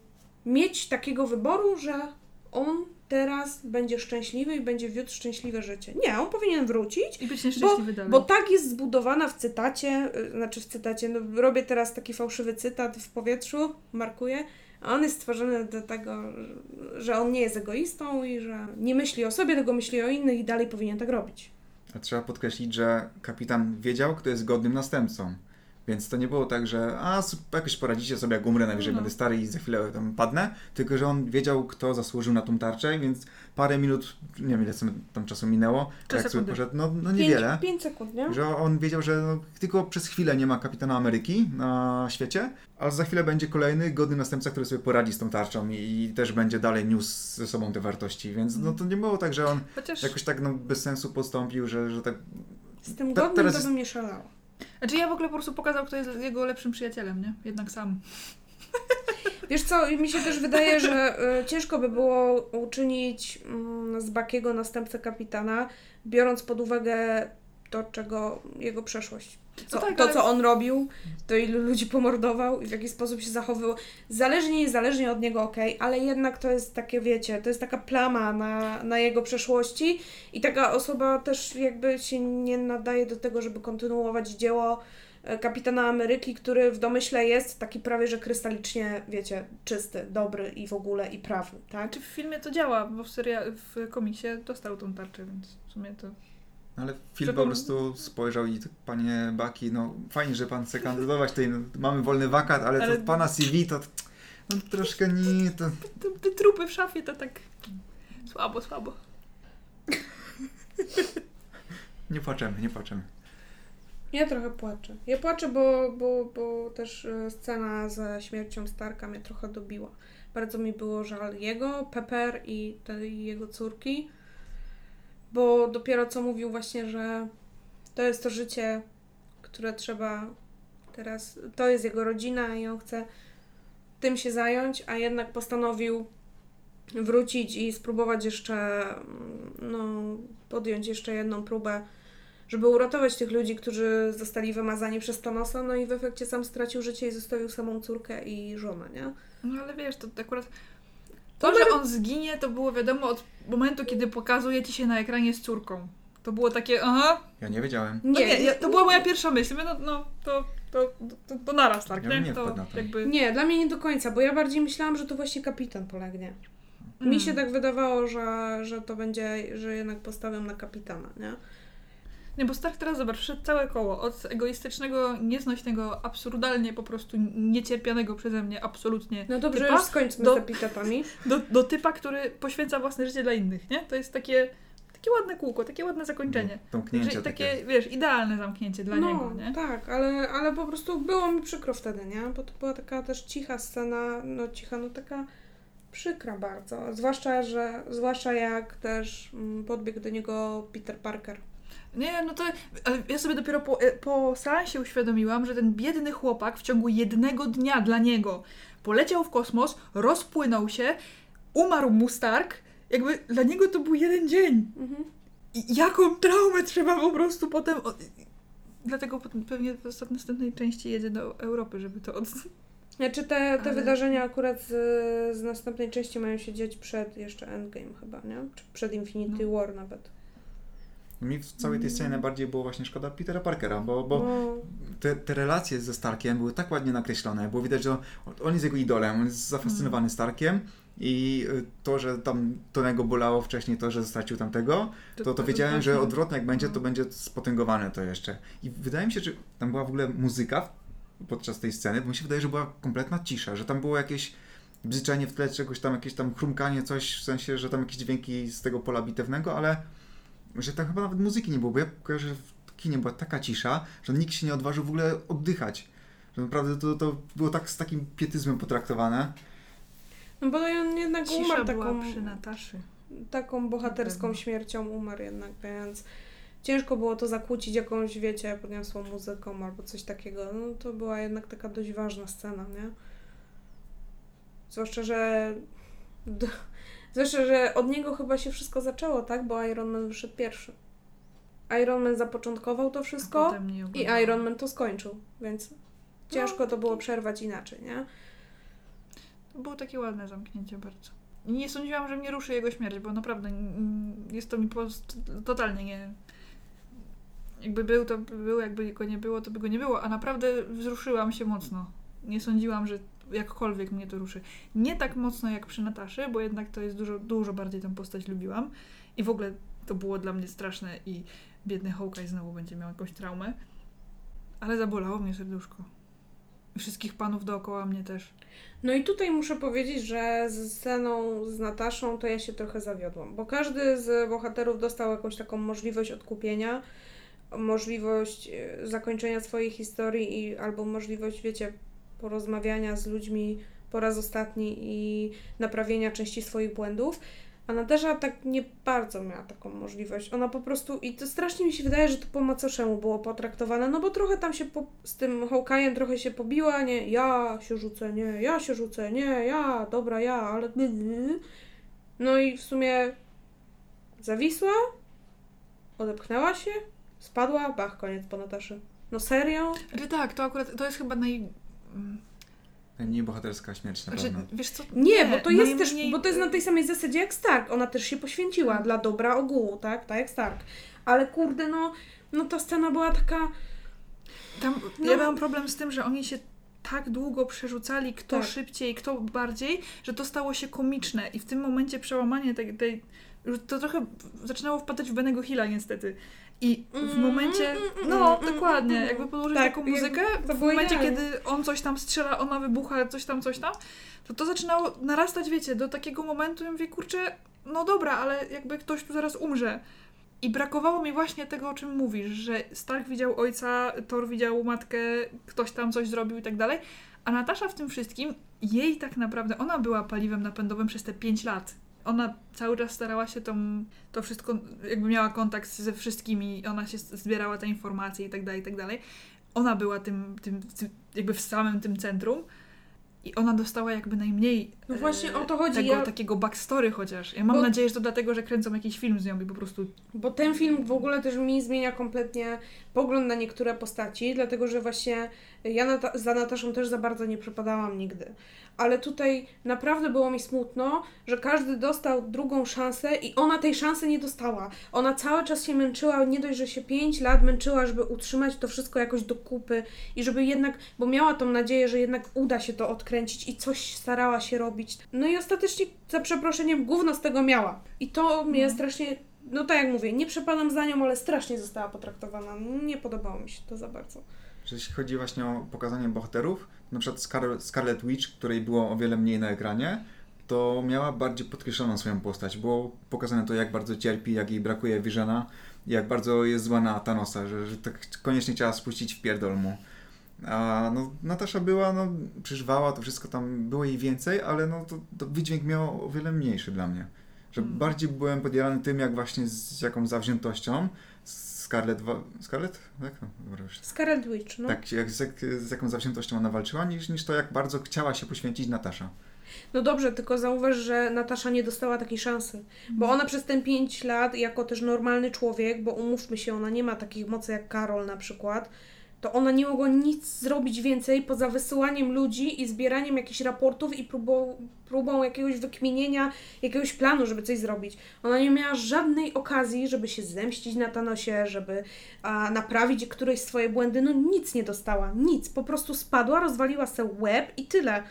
mieć takiego wyboru, że on teraz będzie szczęśliwy i będzie wiódł szczęśliwe życie. Nie, on powinien wrócić I być nieszczęśliwy dalej. bo tak jest zbudowana w cytacie, y, znaczy w cytacie, no robię teraz taki fałszywy cytat w powietrzu, markuję, a on jest stworzony do tego, że on nie jest egoistą i że nie myśli o sobie, tylko myśli o innych i dalej powinien tak robić. A trzeba podkreślić, że kapitan wiedział, kto jest godnym następcą. Więc to nie było tak, że a jakoś poradzicie sobie, jak umrę, najwyżej No. będę stary i za chwilę tam padnę. Tylko, że on wiedział, kto zasłużył na tą tarczę, więc parę minut, nie wiem ile tam czasu minęło, Trzy jak sobie poszedł, no, no niewiele. pięć sekund, nie? Że on wiedział, że no, tylko przez chwilę nie ma kapitana Ameryki na świecie, ale za chwilę będzie kolejny godny następca, który sobie poradzi z tą tarczą i, i też będzie dalej niósł ze sobą te wartości. Więc no, to nie było tak, że on Chociaż. jakoś tak no, bez sensu postąpił, że, że tak Z tym godnym teraz to bym nie. Znaczy ja w ogóle po prostu pokazał, kto jest jego lepszym przyjacielem, nie? Jednak sam. Wiesz co, mi się też wydaje, że y, ciężko by było uczynić mm, z Bakiego następcę kapitana, biorąc pod uwagę to, czego jego przeszłość. Co, No tak, to, ale- co on robił, to ilu ludzi pomordował i w jaki sposób się zachowywał. Zależnie niezależnie od niego, okej, ale jednak to jest takie, wiecie, to jest taka plama na, na jego przeszłości i taka osoba też jakby się nie nadaje do tego, żeby kontynuować dzieło e, kapitana Ameryki, który w domyśle jest taki prawie, że krystalicznie, wiecie, czysty, dobry i w ogóle i prawny, tak? Znaczy w filmie to działa, bo w, seria- w komiksie dostał tą tarczę, więc w sumie to... Ale film Zapom- po prostu spojrzał i tak, panie Baki, no fajnie, że pan chce kandydować tutaj, no, mamy wolny wakat, ale, Ale- to pana CV to no, troszkę nie, to Te, te trupy w szafie to tak słabo, słabo. nie płaczemy, nie płaczemy. Ja trochę płaczę. Ja płaczę, bo, bo, bo też e, scena ze śmiercią Starka mnie trochę dobiła. Bardzo mi było żal jego, Pepper i tej jego córki, bo dopiero co mówił właśnie, że to jest to życie, które trzeba teraz, to jest jego rodzina i on chce tym się zająć, a jednak postanowił wrócić i spróbować jeszcze, mm, no, podjąć jeszcze jedną próbę żeby uratować tych ludzi, którzy zostali wymazani przez Thanosa, no i w efekcie sam stracił życie i zostawił samą córkę i żonę, nie? No ale wiesz, to akurat... To, że on zginie, to było wiadomo od momentu, kiedy pokazuje ci się na ekranie z córką. To było takie, aha. Ja nie wiedziałem. No nie, nie to była moja pierwsza myśl. No, no to, to, to, to naraz, tak, Ja nie? to wpadł na to. jakby... Nie, dla mnie nie do końca, bo ja bardziej myślałam, że to właśnie kapitan polegnie. Mi Mm. się tak wydawało, że, że to będzie, że jednak postawią na kapitana, nie? Nie, bo Stark teraz, zobacz, wszedł całe koło. Od egoistycznego, nieznośnego, absurdalnie po prostu niecierpianego przeze mnie, absolutnie. No dobrze, typa, już skończmy do- z epiketami. Do, do typa, który poświęca własne życie dla innych, nie? To jest takie, takie ładne kółko, takie ładne zakończenie. Domknięcie Że, takie. takie, wiesz, idealne zamknięcie dla no, niego, nie? tak, ale, ale po prostu było mi przykro wtedy, nie? Bo to była taka też cicha scena, no cicha, no taka przykra bardzo. Zwłaszcza, że, zwłaszcza jak też mm, podbiegł do niego Peter Parker. Nie, no to ale ja sobie dopiero po, e, po seansie uświadomiłam, że ten biedny chłopak w ciągu jednego dnia dla niego poleciał w kosmos, rozpłynął się, umarł mu Stark, jakby dla niego to był jeden dzień. Mhm. I jaką traumę trzeba po prostu potem... Od... Dlatego pewnie w następnej części jedzie do Europy, żeby to od... Znaczy te, te Ale- wydarzenia akurat z, z następnej części mają się dziać przed jeszcze Endgame chyba, nie? Czy przed Infinity No. War nawet. Mi w całej tej scenie najbardziej było właśnie szkoda Petera Parkera, bo, bo No, te, te relacje ze Starkiem były tak ładnie nakreślone. Było widać, że on, on jest jego idolem, on jest zafascynowany Starkiem i y, to, że tam Tonego bolało wcześniej to, że stracił tamtego, to, to wiedziałem, że odwrotnie jak będzie, to No. będzie spotęgowane to jeszcze. I wydaje mi się, że tam była w ogóle muzyka podczas tej sceny, bo mi się wydaje, że była kompletna cisza, że tam było jakieś bzyczenie w tle czegoś tam, jakieś tam chrumkanie, coś w sensie, że tam jakieś dźwięki z tego pola bitewnego, ale że tam chyba nawet muzyki nie było, bo ja kojarzę, że w kinie była taka cisza, że nikt się nie odważył w ogóle oddychać. Że naprawdę to, to było tak z takim pietyzmem potraktowane. no bo on jednak Cisza umarł była taką, przy Nataszy. taką bohaterską śmiercią, umarł jednak, więc ciężko było to zakłócić jakąś, wiecie, podniosłą muzyką albo coś takiego. No to była jednak taka dość ważna scena, nie? Zwłaszcza, że... Zwłaszcza, że od niego chyba się wszystko zaczęło, tak? Bo Iron Man wyszedł pierwszy. Iron Man zapoczątkował to wszystko i. Iron Man to skończył, więc ciężko to było przerwać inaczej, nie? To było takie ładne zamknięcie bardzo. Nie sądziłam, że mnie ruszy jego śmierć, bo naprawdę jest to mi po prostu totalnie nie... Jakby był, to by był, jakby go nie było, to by go nie było, a naprawdę wzruszyłam się mocno. Nie sądziłam, że jakkolwiek mnie to ruszy. Nie tak mocno jak przy Nataszy, bo jednak to jest dużo, dużo bardziej tę postać lubiłam. I w ogóle to było dla mnie straszne i biedny Hawkeye znowu będzie miał jakąś traumę. Ale zabolało mnie serduszko. Wszystkich panów dookoła mnie też. No i tutaj muszę powiedzieć, że z sceną z Nataszą to ja się trochę zawiodłam, bo każdy z bohaterów dostał jakąś taką możliwość odkupienia, możliwość e, zakończenia swojej historii i albo możliwość, wiecie, porozmawiania z ludźmi po raz ostatni i naprawienia części swoich błędów. A Natasza tak nie bardzo miała taką możliwość. Ona po prostu, i to strasznie mi się wydaje, że to po macoszemu było potraktowane, no bo trochę tam się po, z tym Hawkeye'em trochę się pobiła, nie, ja się rzucę, nie, ja się rzucę, nie, ja, dobra, ja, ale... No i w sumie zawisła, odepchnęła się, spadła, bach, koniec po Nataszy. No serio? Znaczy tak, to akurat, to jest chyba naj... mm, Najmniej bohaterska śmierć na Znaczy, pewno. wiesz co? Nie, bo to jest też, najmniej- bo to jest na tej samej zasadzie jak Stark. Ona też się poświęciła dla dobra ogółu, tak? Tak jak Stark. Ale kurde, no, no ta scena była taka... Tam, No. Ja miałam problem z tym, że oni się tak długo przerzucali, kto Tak. szybciej, kto bardziej, że to stało się komiczne i w tym momencie przełamanie tej, tej to trochę zaczynało wpadać w Benego Hilla niestety. I w momencie, mm, mm, no mm, dokładnie, mm, jakby podłożyć tak, taką muzykę, w momencie idealnie. kiedy on coś tam strzela, ona wybucha, coś tam, coś tam, to to zaczynało narastać, wiecie, do takiego momentu, ja mówię, kurczę, no dobra, ale jakby ktoś tu zaraz umrze. I brakowało mi właśnie tego, o czym mówisz, że Stark widział ojca, Thor widział matkę, ktoś tam coś zrobił i tak dalej. A Natasza w tym wszystkim, jej tak naprawdę, ona była paliwem napędowym przez te 5 lat. Ona cały czas starała się tą, to wszystko, jakby miała kontakt ze wszystkimi, ona się zbierała te informacje i tak dalej, i tak dalej. Ona była tym, tym, tym jakby w samym tym centrum. I ona dostała jakby najmniej No właśnie e, o to chodzi, Tego, ja- takiego backstory chociaż. Ja mam Bo- nadzieję, że to dlatego, że kręcą jakiś film z nią i po prostu Bo ten film w ogóle też mi zmienia kompletnie pogląd na niektóre postaci, dlatego że właśnie ja Nata- za Nataszą też za bardzo nie przepadałam nigdy. Ale tutaj naprawdę było mi smutno, że każdy dostał drugą szansę i ona tej szansy nie dostała. Ona cały czas się męczyła, nie dość, że się 5 lat męczyła, żeby utrzymać to wszystko jakoś do kupy i żeby jednak, bo miała tą nadzieję, że jednak uda się to odkręcić i coś starała się robić. No i ostatecznie, za przeproszeniem, gówno z tego miała. I to mnie No. strasznie no tak jak mówię, nie przepadam za nią, ale strasznie została potraktowana. Nie podobało mi się to za bardzo. Że jeśli chodzi właśnie o pokazanie bohaterów, na przykład Scar- Scarlet Witch, której było o wiele mniej na ekranie, to miała bardziej podkreśloną swoją postać. Było pokazane to, jak bardzo cierpi, jak jej brakuje Visiona, jak bardzo jest zła na Thanosa, że, że tak koniecznie chciała spuścić w pierdol mu. A no, Natasza była, no, przeżywała to wszystko, tam było jej więcej, ale no, to, to wydźwięk miał o wiele mniejszy dla mnie. Że Mm. bardziej byłem podjarany tym, jak właśnie z jaką zawziętością Scarlet, wa- Scarlet? Tak? Dobra, już Scarlet Witch, no. tak, jak, z, z jaką zawziętością ona walczyła, niż, niż to, jak bardzo chciała się poświęcić Natasza. No dobrze, tylko zauważ, że Natasza nie dostała takiej szansy. Bo ona przez ten 5 lat, jako też normalny człowiek, bo umówmy się, ona nie ma takich mocy jak Karol na przykład, to ona nie mogła nic zrobić więcej poza wysyłaniem ludzi i zbieraniem jakichś raportów i próbą, próbą jakiegoś wykminienia, jakiegoś planu, żeby coś zrobić. Ona nie miała żadnej okazji, żeby się zemścić na Thanosie, żeby a, naprawić któreś swoje błędy. No nic nie dostała, nic. Po prostu spadła, rozwaliła sobie łeb i tyle.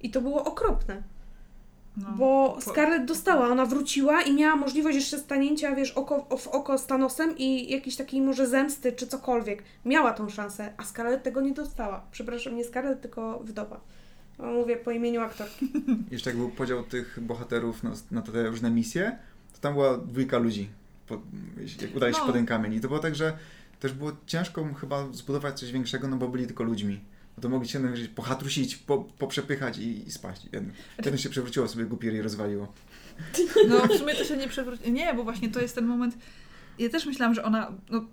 I to było okropne. No, Bo po- Scarlett dostała, ona wróciła i miała możliwość jeszcze stanięcia, wiesz, oko w oko z Thanosem i jakiejś takiej może zemsty czy cokolwiek. Miała tą szansę, a Scarlett tego nie dostała. Przepraszam, nie Scarlett, tylko wdowa. No, Mówię po imieniu aktorki. Jeszcze jak był podział tych bohaterów na, na te różne misje, to tam była dwójka ludzi, po, jak udali się No. pod ten kamień. I to było tak, że też było ciężko chyba zbudować coś większego, no bo byli tylko ludźmi. To mogli się najwyżej pohatrusić, po, poprzepychać i, i spaść. Jedno, jedno się przewróciło sobie głupier i rozwaliło. No w sumie to się nie przewróci. Nie, bo właśnie to jest ten moment. Ja też myślałam, że ona. No,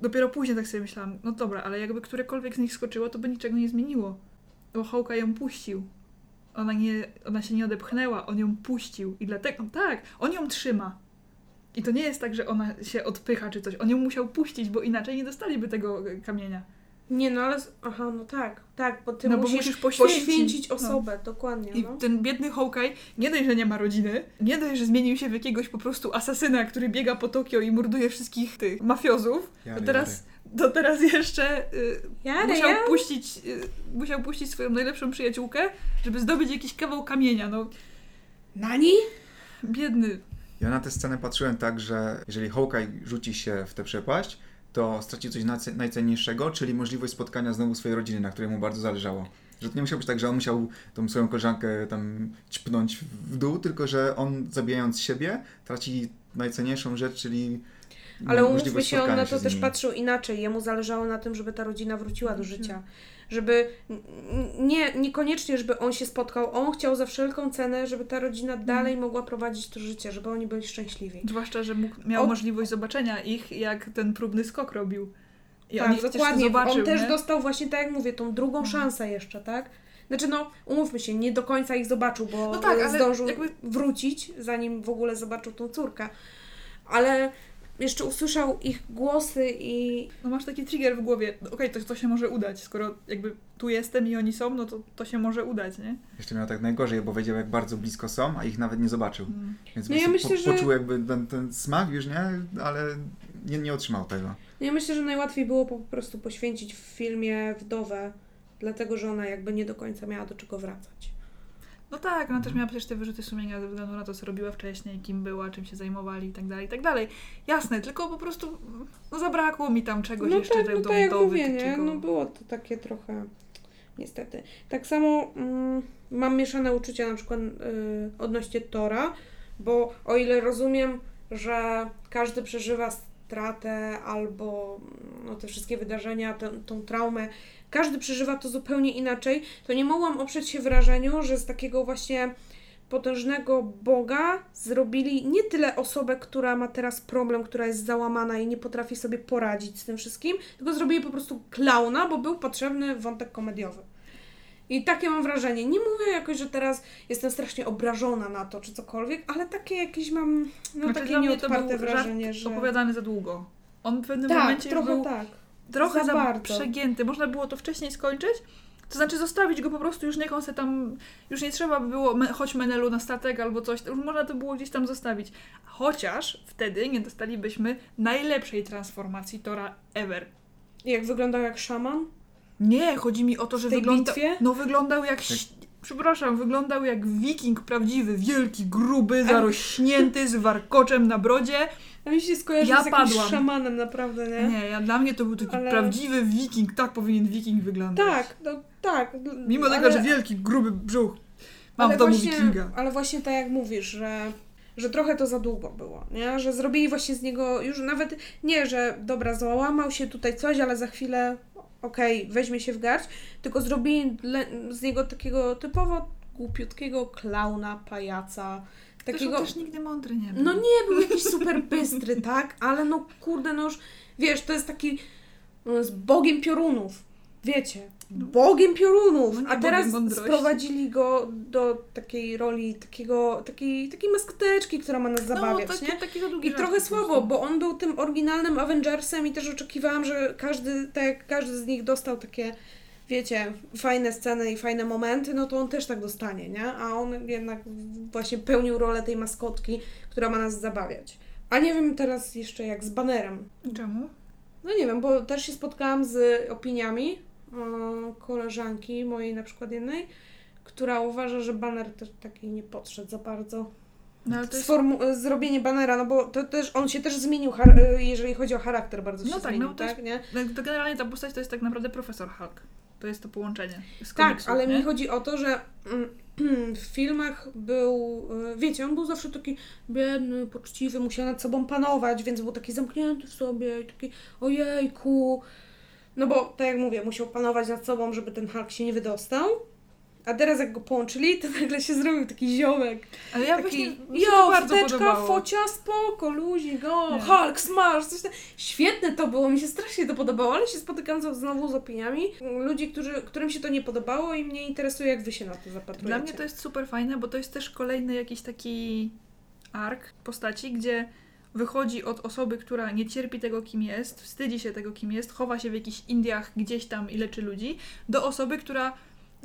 dopiero później tak sobie myślałam, no dobra, ale jakby którekolwiek z nich skoczyło, to by niczego nie zmieniło. Bo Hawkeye ją puścił. Ona, nie, ona się nie odepchnęła, on ją puścił. I dlatego, tak, on ją trzyma. I to nie jest tak, że ona się odpycha czy coś. On ją musiał puścić, bo inaczej nie dostaliby tego e, kamienia. Nie, no ale... Aha, no tak, tak, bo ty No bo musisz, musisz poświęcić. poświęcić No. osobę, dokładnie. I No. ten biedny Hawkeye nie dość, że nie ma rodziny, nie dość, że zmienił się w jakiegoś po prostu asasyna, który biega po Tokio i morduje wszystkich tych mafiozów, Jary, to teraz, to teraz jeszcze y, Jary, musiał, jary. puścić, y, musiał puścić swoją najlepszą przyjaciółkę, żeby zdobyć jakiś kawał kamienia. No, Nani? biedny. Ja na tę scenę patrzyłem tak, że jeżeli Hawkeye rzuci się w tę przepaść, to straci coś najcenniejszego, czyli możliwość spotkania znowu swojej rodziny, na której mu bardzo zależało. Że to nie musiało być tak, że on musiał tą swoją koleżankę tam ćpnąć w dół, tylko że on zabijając siebie traci najcenniejszą rzecz, czyli Ale umówmy się, on na to też patrzył inaczej. Jemu zależało na tym, żeby ta rodzina wróciła do Mhm. życia. Żeby nie, niekoniecznie, żeby on się spotkał. On chciał za wszelką cenę, żeby ta rodzina Mhm. dalej mogła prowadzić to życie, żeby oni byli szczęśliwi. Zwłaszcza, że mógł, miał O- możliwość zobaczenia ich, jak ten próbny skok robił. I tak, dokładnie. zobaczył, on też nie? dostał właśnie, tak jak mówię, tą drugą Mhm. szansę jeszcze, tak? Znaczy, no, umówmy się, nie do końca ich zobaczył, bo No tak, zdążył jakby- wrócić, zanim w ogóle zobaczył tą córkę. Ale jeszcze usłyszał ich głosy i No masz taki trigger w głowie, okej, to, to się może udać, skoro jakby tu jestem i oni są, no to to się może udać, nie? Jeszcze miał tak najgorzej, bo wiedział jak bardzo blisko są, a ich nawet nie zobaczył. Mm. Więc No ja myślę, po, że- poczuł jakby ten, ten smak już, nie? Ale nie, nie otrzymał tego. No ja myślę, że najłatwiej było po prostu poświęcić w filmie wdowę, dlatego że ona jakby nie do końca miała do czego wracać. No tak, ona też miała przecież te wyrzuty sumienia ze względu na to, co robiła wcześniej, kim była, czym się zajmowali i tak dalej, i tak dalej. Jasne, tylko po prostu no zabrakło mi tam czegoś no jeszcze tak, do, no do tak mówię, nie? No było to takie trochę niestety. Tak samo mm, mam mieszane uczucia na przykład y, odnośnie Tora, bo o ile rozumiem, że każdy przeżywa stratę albo no, te wszystkie wydarzenia, tę, tą traumę, każdy przeżywa to zupełnie inaczej, to nie mogłam oprzeć się wrażeniu, że z takiego właśnie potężnego Boga zrobili nie tyle osobę, która ma teraz problem, która jest załamana i nie potrafi sobie poradzić z tym wszystkim, tylko zrobili po prostu klauna, bo był potrzebny wątek komediowy. I takie mam wrażenie. Nie mówię jakoś, że teraz jestem strasznie obrażona na to, czy cokolwiek, ale takie jakieś mam, no Znaczy, takie nieodparte wrażenie, że... opowiadany za długo. On w pewnym Tak, momencie trochę był tak. trochę za za, bardzo. przegięty. Można było to wcześniej skończyć, to znaczy zostawić go po prostu, już niech on se tam, już nie trzeba by było, me, choć Menelu na statek albo coś, już można to było gdzieś tam zostawić. Chociaż wtedy nie dostalibyśmy najlepszej transformacji Tora ever. I jak wyglądał jak szaman? Nie, chodzi mi o to, że W tej wygląda, bitwie? no wyglądał jak, ś- przepraszam, wyglądał jak wiking prawdziwy, wielki, gruby, zarośnięty, z warkoczem na brodzie. A mi się skojarzy Ja z jakimś padłam. szamanem naprawdę, nie? Nie, ja, dla mnie to był taki Ale- prawdziwy wiking, tak powinien wiking wyglądać. Tak, no tak. Mimo ale, tego, że wielki, gruby brzuch. Mam ale w domu właśnie, wikinga. Ale właśnie tak jak mówisz, że, że trochę to za długo było, nie? Że zrobili właśnie z niego już nawet nie, że dobra, załamał się tutaj coś, ale za chwilę okej, weźmie się w garść, tylko zrobili z niego takiego typowo głupiutkiego klauna, pajaca, Takiego... takiego... też nigdy mądry nie był. No nie był jakiś super bystry, tak? Ale no kurde, no już, wiesz, to jest taki no, z bogiem piorunów, wiecie, bogiem piorunów, No a teraz sprowadzili go do takiej roli, takiego, takiej, takiej maskoteczki, która ma nas zabawiać, no, taki, nie? I trochę słabo, bo on był tym oryginalnym Avengersem i też oczekiwałam, że każdy, tak jak każdy z nich dostał takie, wiecie, fajne sceny i fajne momenty, no to on też tak dostanie, nie? A on jednak właśnie pełnił rolę tej maskotki, która ma nas zabawiać. A nie wiem teraz jeszcze jak z banerem. Czemu? No nie wiem, bo też się spotkałam z opiniami koleżanki mojej na przykład jednej, która uważa, że baner też taki nie podszedł za bardzo. No jest... E, zrobienie banera, no bo to też, on się też zmienił, e, jeżeli chodzi o charakter, bardzo się No tak, zmienił, no to tak, jest- nie? No, to generalnie ta postać to jest tak naprawdę profesor Hulk. To jest to połączenie z Tak, ale nie? mi chodzi o to, że mm, w filmach był, e, wiecie, on był zawsze taki biedny, poczciwy, musiał nad sobą panować, więc był taki zamknięty w sobie i taki ojejku. No bo, tak jak mówię, musiał panować nad sobą, żeby ten Hulk się nie wydostał. A teraz jak go połączyli, to nagle się zrobił taki ziomek. Ale ja taki, właśnie jo, wteczka, focia, spoko, luzik, o, Nie. Hulk, smash, coś tam. Świetne to było, mi się strasznie to podobało, ale się spotykam z- znowu z opiniami ludzi, którzy, którym się to nie podobało i mnie interesuje, jak wy się na to zapatrujecie. Dla mnie to jest super fajne, bo to jest też kolejny jakiś taki ark postaci, gdzie wychodzi od osoby, która nie cierpi tego, kim jest, wstydzi się tego, kim jest, chowa się w jakichś Indiach gdzieś tam i leczy ludzi, do osoby, która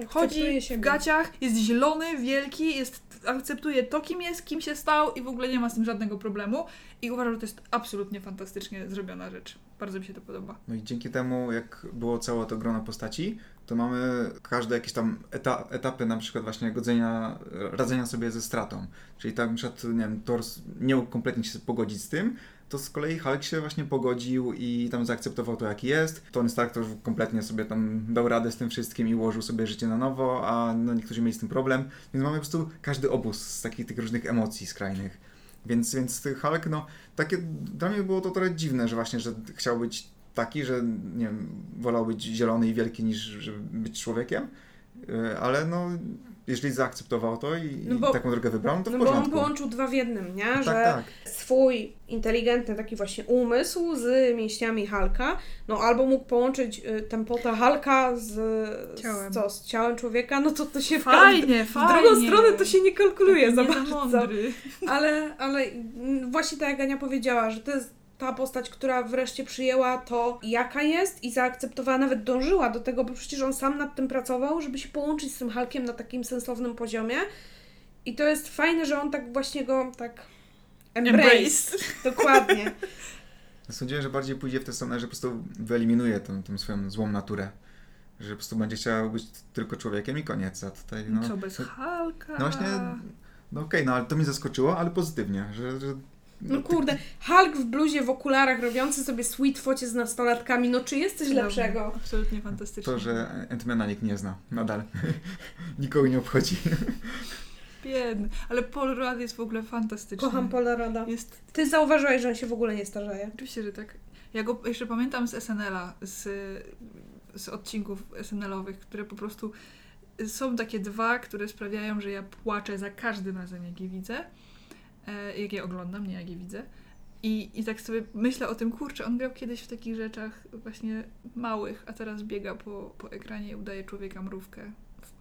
chodzi w gaciach, jest zielony, wielki, jest, akceptuje to, kim jest, kim się stał i w ogóle nie ma z tym żadnego problemu. I uważam, że to jest absolutnie fantastycznie zrobiona rzecz. Bardzo mi się to podoba. No i dzięki temu, jak było całe to grono postaci, to mamy każde jakieś tam eta etapy, na przykład właśnie godzenia, radzenia sobie ze stratą. Czyli tak na przykład, nie wiem, Thor nie mógł kompletnie się pogodzić z tym, to z kolei Hulk się właśnie pogodził i tam zaakceptował to, jaki jest. Tony Stark to kompletnie sobie tam dał radę z tym wszystkim i ułożył sobie życie na nowo, a no niektórzy mieli z tym problem. Więc mamy po prostu każdy obóz z takich tych różnych emocji skrajnych. Więc, więc Hulk, no, takie, dla mnie było to trochę dziwne, że właśnie, że chciał być taki, że nie wiem, wolał być zielony i wielki niż żeby być człowiekiem, Yy, ale no, jeżeli zaakceptował to i, No bo- i taką drogę wybrał, no to w No bo on porządku. połączył dwa w jednym, nie? tak, że tak. swój inteligentny taki właśnie umysł z mięśniami Halka, no albo mógł połączyć y, tempota Halka z Ciałem. Z, co, z ciałem człowieka, no to to się w- Fajnie, w fajnie. drugą stronę to się nie kalkuluje za bardzo. mądry. Ale, ale właśnie tak jak Ania powiedziała, że to jest ta postać, która wreszcie przyjęła to, jaka jest i zaakceptowała, nawet dążyła do tego, bo przecież on sam nad tym pracował, żeby się połączyć z tym Hulkiem na takim sensownym poziomie. I to jest fajne, że on tak właśnie go tak embrace. Embrace. Dokładnie. Sądziłem, że bardziej pójdzie w tę stronę, że po prostu wyeliminuje tą, tą swoją złą naturę. Że po prostu będzie chciał być tylko człowiekiem i koniec. A tutaj, no, Co bez Halka? no właśnie, no okej, no ale to mnie zaskoczyło, ale pozytywnie, że, że No kurde, Hulk w bluzie, w okularach, robiący sobie sweet focie z nastolatkami, no czy jest coś lepszego? Absolutnie fantastycznie. to, że Ant-Mana nikt nie zna, nadal. Nikogo nie obchodzi. Biedny. Ale Paul Rudd jest w ogóle fantastyczny. Kocham Polaroda. Jest Ty zauważyłeś, że on się w ogóle nie starzeje. Oczywiście, że tak. Ja go jeszcze pamiętam z SNL-a, z, z odcinków SNL-owych, które po prostu są takie dwa, które sprawiają, że ja płaczę za każdym razem, jak je widzę. E, jak je oglądam, nie jak je widzę. I, I tak sobie myślę o tym, kurczę, on grał kiedyś w takich rzeczach właśnie małych, a teraz biega po, po ekranie i udaje człowieka mrówkę.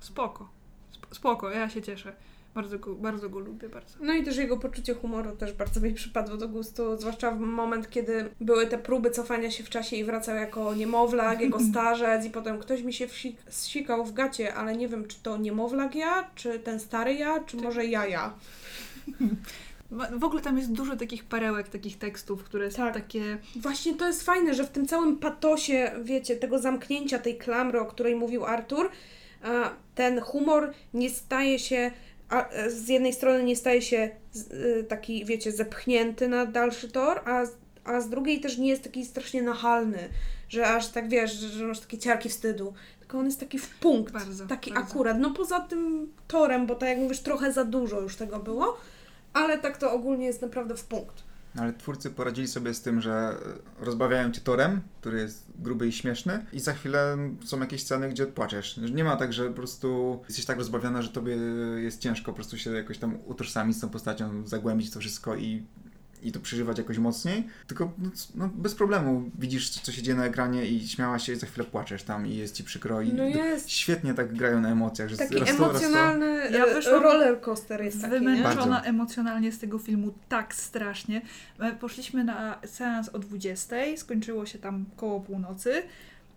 Spoko. Sp- Spoko, ja się cieszę. Bardzo go, bardzo go lubię, bardzo. No i też jego poczucie humoru też bardzo mi przypadło do gustu, zwłaszcza w moment, kiedy były te próby cofania się w czasie i wracał jako niemowlak, jego starzec i potem ktoś mi się wsik- zsikał w gacie, ale nie wiem, czy to niemowlak ja, czy ten stary ja, czy może ja ja. W ogóle tam jest dużo takich perełek, takich tekstów, które są Tak. takie... Właśnie to jest fajne, że w tym całym patosie, wiecie, tego zamknięcia tej klamry, o której mówił Artur, ten humor nie staje się, e, z jednej strony nie staje się y, taki, wiecie, zepchnięty na dalszy tor, a, z- a z drugiej też nie jest taki strasznie nachalny, że aż tak wiesz, że, masz takie ciarki wstydu. Tylko on jest taki w punkt, Bardzo, taki bardzo. akurat. No poza tym torem, bo tak jak mówisz, trochę za dużo już tego było, ale tak to ogólnie jest naprawdę w punkt. No, Ale twórcy poradzili sobie z tym, że e, rozbawiają cię torem, który jest gruby i śmieszny i za chwilę są jakieś sceny, gdzie płaczesz. Nie ma tak, że po prostu jesteś tak rozbawiona, że tobie jest ciężko po prostu się jakoś tam utożsamić z tą postacią, zagłębić to wszystko i, i to przeżywać jakoś mocniej. Tylko no, no, bez problemu widzisz, co się dzieje na ekranie i śmiała się i za chwilę płaczesz tam i jest ci przykro. I No jest. Świetnie tak grają na emocjach, że Taki raz to, raz to. emocjonalny Ja ja wyszłam roller coaster jest taki? Wymęczona emocjonalnie z tego filmu tak strasznie. My Poszliśmy na seans o 20, skończyło się tam koło północy.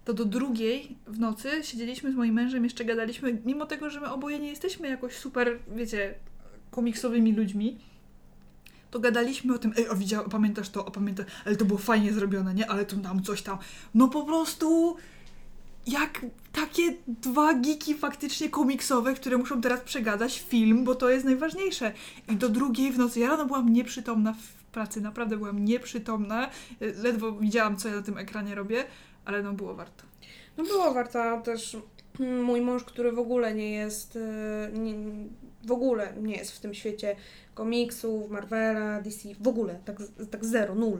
To do drugiej w nocy siedzieliśmy z moim mężem, jeszcze gadaliśmy, mimo tego, że my oboje nie jesteśmy jakoś super, wiecie, komiksowymi ludźmi. To gadaliśmy o tym, ej, a widział, pamiętasz to, a pamiętasz, ale to było fajnie zrobione, nie? Ale tu nam coś tam. No po prostu jak takie dwa geeki faktycznie komiksowe, które muszą teraz przegadać film, bo to jest najważniejsze. I do drugiej w nocy, ja rano byłam nieprzytomna w pracy, naprawdę byłam nieprzytomna. Ledwo widziałam, co ja na tym ekranie robię, ale no było warto. No było warto też mój mąż, który w ogóle nie jest, e, nie, w ogóle nie jest w tym świecie komiksów, Marvela, DC, w ogóle, tak, tak zero, nul,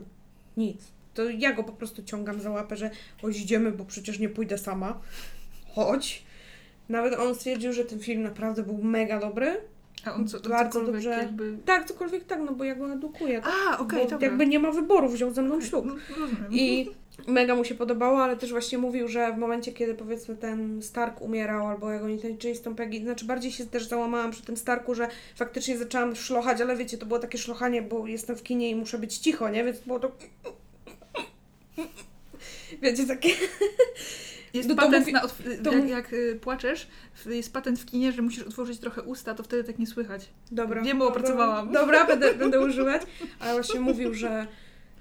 nic. To ja go po prostu ciągam za łapę, że chodź idziemy, bo przecież nie pójdę sama. Chodź. Nawet on stwierdził, że ten film naprawdę był mega dobry. A on co, Bardzo cokolwiek dobrze. jakby... Tak, cokolwiek tak, no bo ja go edukuję. A, okej, dobra. jakby nie ma wyboru, wziął ze mną ślub. No, rozumiem. I mega mu się podobało, ale też właśnie mówił, że w momencie, kiedy powiedzmy ten Stark umierał, albo jak oni tańczyli z tą Peggy, znaczy bardziej się też załamałam przy tym Starku, że faktycznie zaczęłam szlochać, ale wiecie, to było takie szlochanie, bo jestem w kinie i muszę być cicho, nie? Więc było to... Wiecie, takie... Jest No patent mówi- na... Otw- to jak, jak y, płaczesz, jest patent w kinie, że musisz otworzyć trochę usta, to wtedy tak nie słychać. Dobra. Wiem, bo dobra, opracowałam. Dobra, będę, będę używać, ale właśnie mówił, że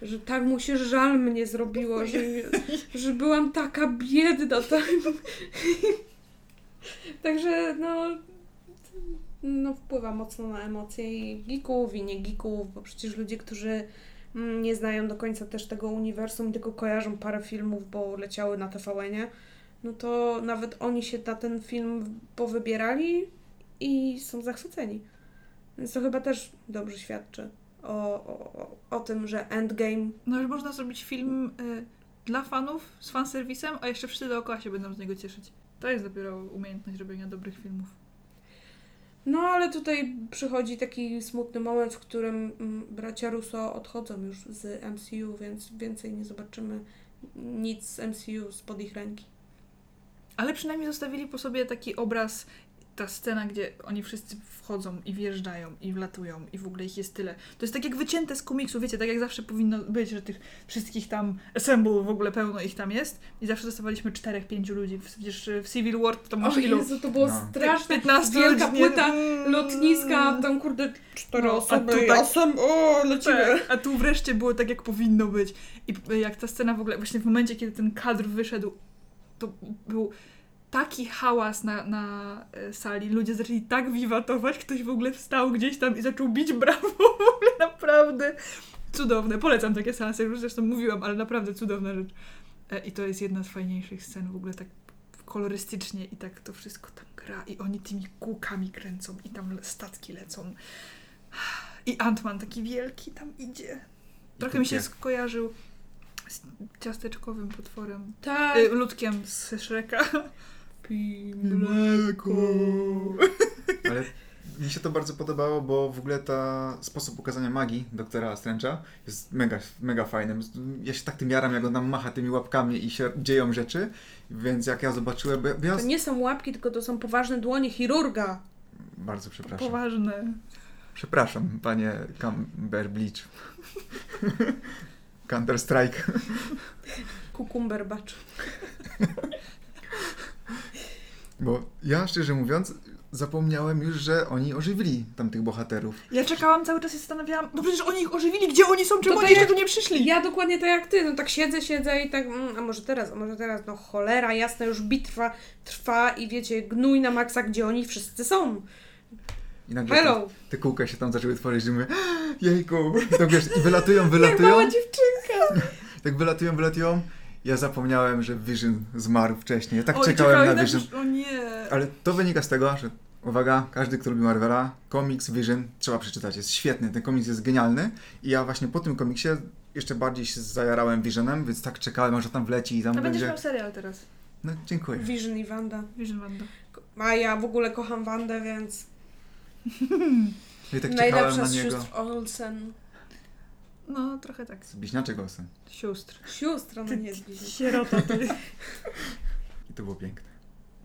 że tak mu się żal mnie zrobiło, że, że byłam taka biedna. Tak. Także no, no wpływa mocno na emocje i geeków i nie geeków, bo przecież ludzie, którzy mm, nie znają do końca też tego uniwersum, tylko kojarzą parę filmów, bo leciały na TVN-ie, no to nawet oni się na ten film powybierali i są zachwyceni. Więc to chyba też dobrze świadczy o, o, tym, że Endgame No już można zrobić film y, dla fanów, z fanserwisem, a jeszcze wszyscy dookoła się będą z niego cieszyć. To jest dopiero umiejętność robienia dobrych filmów. No, ale tutaj przychodzi taki smutny moment, w którym mm, bracia Russo odchodzą już z MCU, więc więcej nie zobaczymy nic z MCU spod ich ręki. Ale przynajmniej zostawili po sobie taki obraz, ta scena, gdzie oni wszyscy wchodzą i wjeżdżają i wlatują i w ogóle ich jest tyle. To jest tak jak wycięte z komiksu, wiecie, tak jak zawsze powinno być, że tych wszystkich tam assemble w ogóle pełno ich tam jest i zawsze dostawaliśmy czterech, pięciu ludzi. Przecież w Civil War to masz o ilu? Jezu, to było No. straszne. 15 wielka ludzi, nie? płyta Mm. Lotniska, tam kurde cztery No, a osoby, tu i tak- o, lecimy. Tak, a tu wreszcie było tak, jak powinno być. I jak ta scena w ogóle, właśnie w momencie, kiedy ten kadr wyszedł, to był taki hałas na, na e, sali. Ludzie zaczęli tak wiwatować, ktoś w ogóle wstał gdzieś tam i zaczął bić brawo. W ogóle naprawdę cudowne. Polecam takie seanse, już zresztą mówiłam, ale naprawdę cudowna rzecz. E, I to jest jedna z fajniejszych scen w ogóle tak kolorystycznie i tak to wszystko tam gra i oni tymi kółkami kręcą i tam statki lecą. I Antman taki wielki tam idzie. Trochę mi się skojarzył z ciasteczkowym potworem. Tak. Y, ludkiem z Shreka. Pij mleko. Ale mi się to bardzo podobało, bo w ogóle ta sposób ukazania magii doktora Strange'a jest mega, mega fajny. Ja się tak tym jaram, jak on tam macha tymi łapkami i się dzieją rzeczy, więc jak ja zobaczyłem, bo ja, bo ja To nie są łapki, tylko to są poważne dłonie chirurga. bardzo przepraszam. Poważne. Przepraszam, panie Camber Bleach. Counter Strike. Kukumber bacz. Bo ja szczerze mówiąc, zapomniałem już, że oni ożywili tamtych bohaterów. Ja czekałam cały czas i zastanawiałam, no przecież oni ich ożywili, gdzie oni są, czemu To oni jeszcze jak- tu nie przyszli? Ja dokładnie tak jak ty, no tak siedzę, siedzę i tak, mm, a może teraz, a może teraz, no cholera, jasna, już bitwa trwa i wiecie, gnój na maksa, gdzie oni wszyscy są. I nagle te, Hello! te kółka się tam zaczęły tworzyć i mówię, jejku, I tak wiesz, i wylatują, Jak wylatują, mała dziewczynka! tak wylatują, wylatują. Ja zapomniałem, że Vision zmarł wcześniej. Ja tak Oj, czekałem na Vision. O nie. Ale to wynika z tego, że uwaga, każdy, kto lubi Marvela, komiks Vision trzeba przeczytać. Jest świetny, ten komiks jest genialny i ja właśnie po tym komiksie jeszcze bardziej się zajarałem Visionem, więc tak czekałem, aż tam wleci i tam A będziesz będzie... miał serial teraz. No, dziękuję. Vision i Wanda. Vision Wanda. A ja w ogóle kocham Wandę, więc i tak czekałem najlepsza na z sióstr Olsen. No, trochę tak. Z bliźniaczek Olsen. Sióstr. Siostra, no nie zbliżę. Sierota ty. I to było piękne.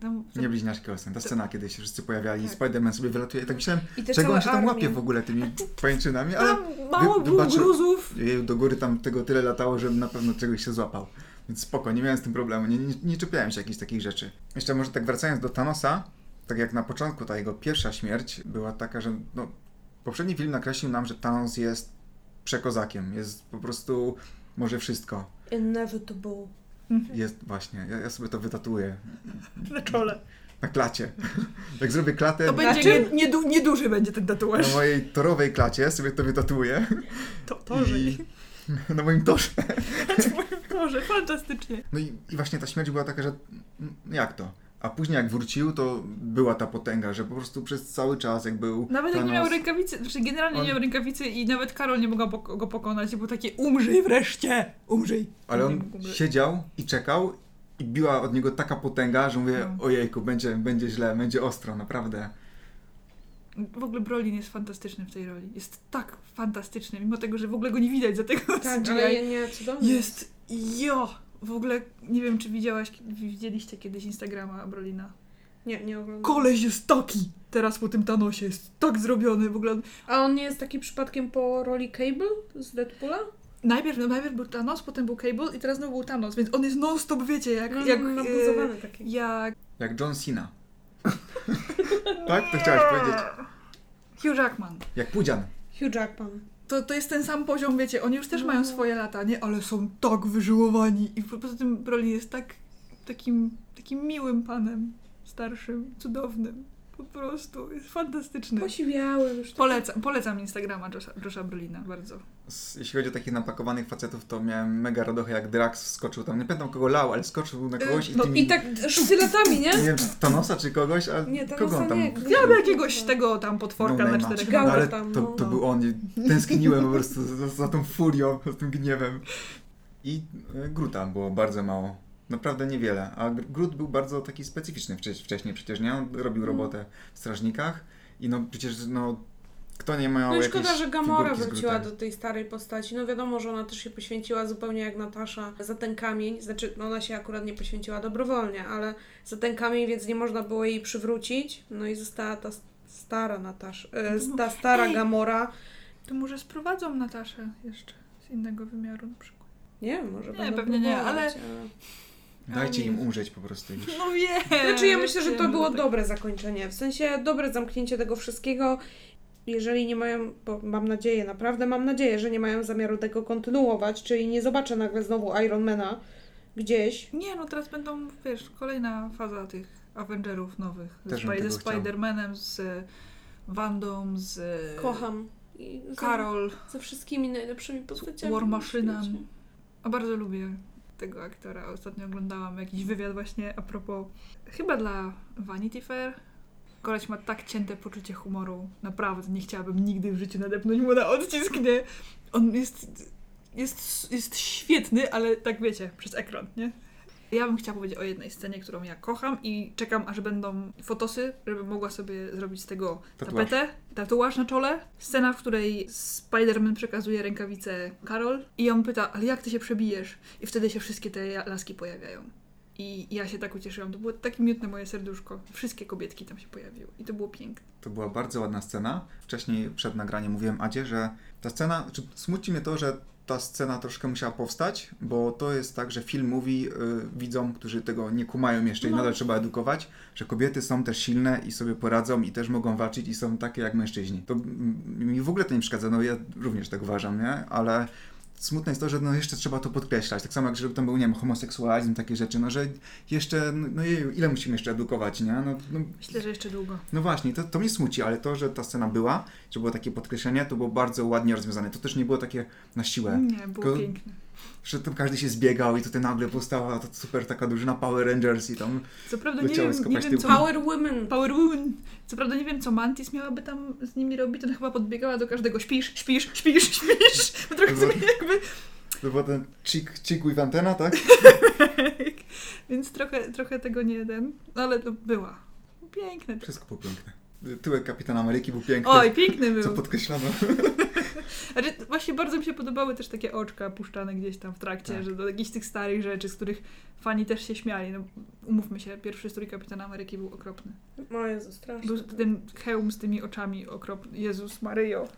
Tam, Nie bliźniaczki Olsen. Ta scena, kiedy się wszyscy pojawiali i Tak. Spider-Man sobie wylatuje. I tak myślałem, czego on się tam łapie w ogóle tymi pajęczynami, ale Tam mało wy- było wybaczy- gruzów. Jeju, do góry tam tego tyle latało, że na pewno czegoś się złapał. Więc spoko, nie miałem z tym problemu, nie, nie, nie czepiałem się jakichś takich rzeczy. Jeszcze może tak wracając do Thanosa, tak jak na początku ta jego pierwsza śmierć była taka, że no, poprzedni film nakreślił nam, że Thanos jest przekozakiem, jest po prostu może wszystko. Inevitable. Jest właśnie, ja, ja sobie to wytatuję Na czole. na klacie. Jak zrobię klatę To na będzie nie, nie, du- nieduży będzie ten tatuaż. mojej torowej klacie, sobie to wytatuję. To, torze. I na moim torze. Torze, fantastycznie. No i, i właśnie ta śmierć była taka, że jak to? A później jak wrócił, to była ta potęga, że po prostu przez cały czas jak był Nawet jak nie Thanos- miał rękawicy, znaczy generalnie On- nie miał rękawicy i nawet Karol nie mogła go pokonać, bo takie umrzyj wreszcie, umrzyj. Ale on siedział i czekał i biła od niego taka potęga, że mówię, No. ojejku, będzie, będzie źle, będzie ostro, naprawdę. W ogóle Brolin jest fantastyczny w tej roli. Jest tak fantastyczny, mimo tego, że w ogóle go nie widać za tego Tak, ale nie, cudownie. Jest, jo! W ogóle nie wiem, czy widziałaś, widzieliście kiedyś Instagrama Brolina. Nie, nie oglądam. Koleś jest taki! Teraz po tym Thanosie jest tak zrobiony w ogóle. A on nie jest taki przypadkiem po roli Cable z Deadpoola? Najpierw, no, najpierw był Thanos, potem był Cable i teraz znowu był Thanos, więc on jest non-stop, wiecie, jak... No, jak no, e, nabuzowany taki. jak Jak John Cena. tak? To chciałaś powiedzieć. Hugh Jackman. Jak Pudzian. Hugh Jackman. To, to jest ten sam poziom, wiecie, oni już też No. mają swoje lata, nie? Ale są tak wyżyłowani i po- poza tym Brolin jest tak takim, takim miłym panem, starszym, cudownym. Po prostu, jest fantastyczny. Posiwiały już. tak. Polecam, polecam Instagrama Josha, Josha Brolina, bardzo. Jeśli chodzi o takich napakowanych facetów, to miałem mega radochę, jak Drax wskoczył tam. Nie pamiętam kogo lał, ale skoczył na kogoś i no tymi... I tak sztyletami, nie? Nie wiem, czy Thanosa, czy kogoś, a Nie, kogo on tam... nie. Ja jakiegoś tego tam potworka No na Gałę No, ale tam, to, no, to no. był on. i Tęskniłem po prostu za, za tą furią, za tym gniewem. I e, Gruta było bardzo mało. Naprawdę niewiele. A Gr- Grut był bardzo taki specyficzny wcześniej, wcześniej przecież, nie? On robił Mm. robotę w Strażnikach i no przecież, no... Kto nie miał No i szkoda, że Gamora wróciła do tej starej postaci. No wiadomo, że ona też się poświęciła zupełnie jak Natasza za ten kamień. Znaczy, no ona się akurat nie poświęciła dobrowolnie, ale za ten kamień, więc nie można było jej przywrócić. No i została ta stara Natasza, e, ta stara Ej. Gamora. To może sprowadzą Nataszę jeszcze z innego wymiaru na przykład. Nie może Nie, będą pewnie nie, próbować, ale- Dajcie im umrzeć po prostu już. No wiem! Znaczy ja myślę, że to było dobre zakończenie, w sensie dobre zamknięcie tego wszystkiego. Jeżeli nie mają, bo mam nadzieję, naprawdę mam nadzieję, że nie mają zamiaru tego kontynuować, czyli nie zobaczę nagle znowu Ironmana gdzieś. Nie, no teraz będą, wiesz, kolejna faza tych Avengerów nowych. Ze, Też ze. Spider-Manem, z Wandą, z Kocham. I za- Carol, Ze wszystkimi najlepszymi postaciami. War świecie. A bardzo lubię tego aktora. Ostatnio oglądałam jakiś wywiad właśnie a propos, chyba dla Vanity Fair. Koleś ma tak cięte poczucie humoru. Naprawdę nie chciałabym nigdy w życiu nadepnąć mu na odcisk, nie? On jest, jest, jest świetny, ale tak wiecie, przez ekran, nie? Ja bym chciała powiedzieć o jednej scenie, którą ja kocham i czekam, aż będą fotosy, żeby mogła sobie zrobić z tego Tatuaż. tapetę, tatuaż na czole. Scena, w której Spider-Man przekazuje rękawicę Carol i on pyta, ale jak ty się przebijesz? I wtedy się wszystkie te laski pojawiają. I ja się tak ucieszyłam. To było takie miótne moje serduszko. Wszystkie kobietki tam się pojawiły. I to było piękne. To była bardzo ładna scena. Wcześniej przed nagraniem mówiłem Adzie, że ta scena, czy smuci mnie to, że ta scena troszkę musiała powstać, bo to jest tak, że film mówi y, widzom, którzy tego nie kumają jeszcze i No. nadal trzeba edukować, że kobiety są też silne i sobie poradzą i też mogą walczyć i są takie jak mężczyźni. To mi w ogóle to nie przeszkadza, no ja również tak uważam, nie? Ale smutne jest to, że no jeszcze trzeba to podkreślać. Tak samo jak żeby tam był, nie wiem, homoseksualizm, takie rzeczy, no że jeszcze, no, jeju, ile musimy jeszcze edukować, nie? No, no Myślę, że jeszcze długo. no właśnie, to, to mnie smuci, ale to, że ta scena była, że było takie podkreślenie, to było bardzo ładnie rozwiązane. To też nie było takie na siłę, Nie, było piękne. Że tam każdy się zbiegał i tutaj nagle powstała ta super taka drużyna Power Rangers i tam... Co prawda nie wiem, nie wiem co... Power Women. Power Woman. Co prawda nie wiem, co Mantis miałaby tam z nimi robić. Ona chyba podbiegała do każdego śpisz, śpisz, śpisz, śpisz. Bo trochę No. sobie jakby... To był ten chick, chick with antena, tak? Więc trochę, trochę tego nie ten... No ale to była. Piękne. Wszystko było piękne. Tyłek Kapitana Ameryki był piękny, Oj, piękny co był. podkreślano. Znaczy, właśnie bardzo mi się podobały też takie oczka puszczane gdzieś tam w trakcie, Tak. że do jakichś tych starych rzeczy, z których fani też się śmiali. No, umówmy się, pierwszy strój Kapitana Ameryki był okropny. O Jezu, strasznie. Był ten hełm z tymi oczami okropny. Jezus Maryjo.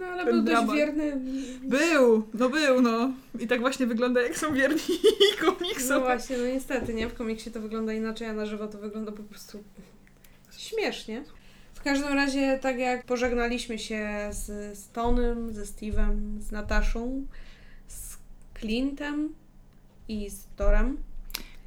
No ale ten był dość wierny. Był, no był, no. I tak właśnie wygląda, jak są wierni komiksom. No właśnie, no niestety, nie? W komiksie to wygląda inaczej, a na żywo to wygląda po prostu śmiesznie. W każdym razie, tak jak pożegnaliśmy się z, z Tonym, ze Steve'em, z Nataszą, z Clintem i z Torem.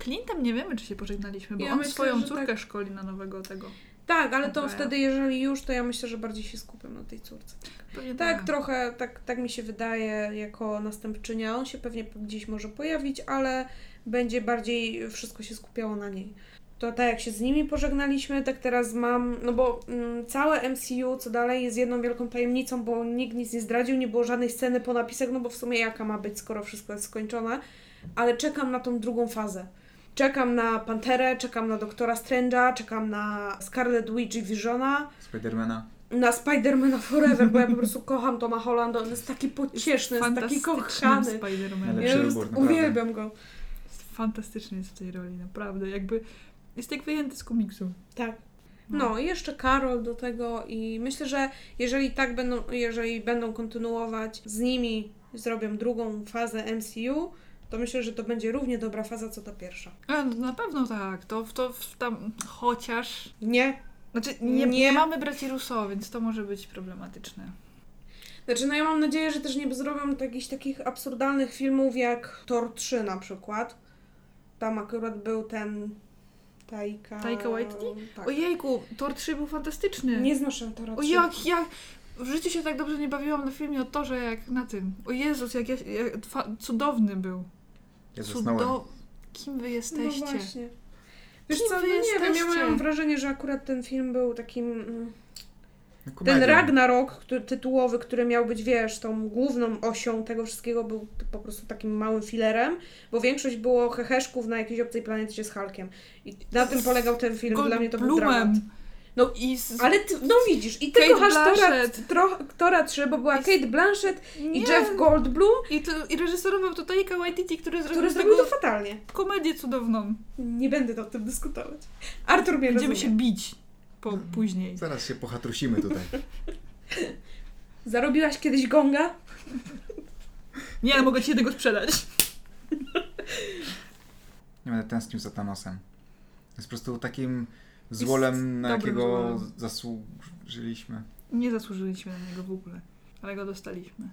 Clintem nie wiemy, czy się pożegnaliśmy, bo Ja on myślę, swoją córkę tak. szkoli na nowego tego. Tak, ale to wtedy, jeżeli już, to ja myślę, że bardziej się skupiam na tej córce. Pewnie Tak, trochę, tak, tak mi się wydaje, jako następczynia. On się pewnie gdzieś może pojawić, ale będzie bardziej wszystko się skupiało na niej. To tak jak się z nimi pożegnaliśmy, tak teraz mam, no bo mm, całe MCU, co dalej, jest jedną wielką tajemnicą, bo nikt nic nie zdradził, nie było żadnej sceny po napisach, no bo w sumie jaka ma być, skoro wszystko jest skończone, ale czekam na tą drugą fazę. Czekam na Panterę, czekam na Doktora Strange'a, czekam na Scarlet Witch i Visiona, Spidermana. na Spider-Mana Forever, bo ja po prostu kocham Toma Hollanda, on jest taki pocieszny, jest taki kochany. Spider-Man. Ja uwielbiam go. Fantastyczny jest w tej roli, naprawdę. Jakby jest jak wyjęty z komiksu. Tak. No i jeszcze Karol do tego i myślę, że jeżeli tak będą, jeżeli będą kontynuować z nimi, zrobią drugą fazę MCU, to myślę, że to będzie równie dobra faza, co ta pierwsza. A, no na pewno tak. To, to tam chociaż. Nie. Znaczy, nie, Nie. nie. mamy braci Russo, więc to może być problematyczne. Znaczy, no ja mam nadzieję, że też nie zrobią jakichś takich absurdalnych filmów jak Thor 3 na przykład. Tam akurat był ten Taika... Taika Waititi? Tak. Ojejku, Thor 3 był fantastyczny. Nie znoszę Tora 3. O jak, jak... W życiu się tak dobrze nie bawiłam na filmie o Torze jak na tym. O Jezus, jak, ja, jak cudowny był. Ja. Cudo... Kim wy jesteście? No właśnie. Wiesz Kim co, no wy nie wiem, ja jesteście? mam wrażenie, że akurat ten film był takim... mm, No, Ten komedia. Ragnarok który, tytułowy, który miał być, wiesz, tą główną osią tego wszystkiego, był po prostu takim małym filerem, bo większość było heheszków na jakiejś obcej planecie z Hulkiem. I na tym polegał ten film, dla mnie to był dramat. No I z... Ale ty, no widzisz, i ty Kate kochasz Tora, Blanchett. tro, Tora 3, bo była I Kate Blanchett i Nie. Jeff Goldblum, I, to, I reżyserował to Taika Waititi, który zrobił który zrobił tego to fatalnie. komedię cudowną. Nie będę o tym dyskutować. Artur mnie Będziemy rozumie. się bić po, później. Zaraz się pochatrusimy tutaj. Zarobiłaś kiedyś gonga? Nie, ale mogę ci tego sprzedać. Nie będę tęsknił za Thanosem. Jest po prostu takim złolem, na dobrym jakiego złolem. zasłużyliśmy. Nie zasłużyliśmy na niego w ogóle, ale go dostaliśmy.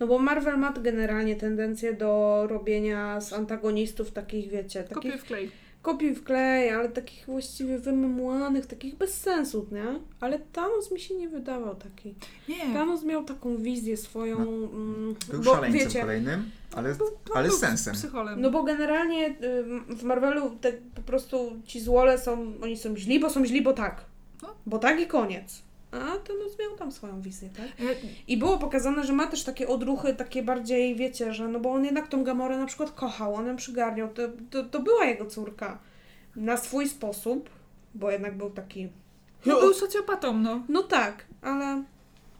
No bo Marvel ma generalnie tendencję do robienia z antagonistów takich, wiecie, takich w klej. Kopiuj w klej, ale takich właściwie wymemłanych, takich bez sensu, nie? Ale Thanos mi się nie wydawał taki. Nie, Thanos miał taką wizję swoją, mm, Był bo szaleńcem wiecie, kolejnym, ale, był, no, ale był z sensem. Psycholem. no bo generalnie ym, w Marvelu te, po prostu ci złole są, oni są źli, bo są źli, bo tak. No. Bo tak i koniec. A Thanos miał tam swoją wizję, tak? Ja- I było pokazane, że ma też takie odruchy, takie bardziej, wiecie, że no bo on jednak tą Gamorę na przykład kochał, on ją przygarniał, to, to, to była jego córka. Na swój sposób, bo jednak był taki... No był socjopatą, no. No tak, ale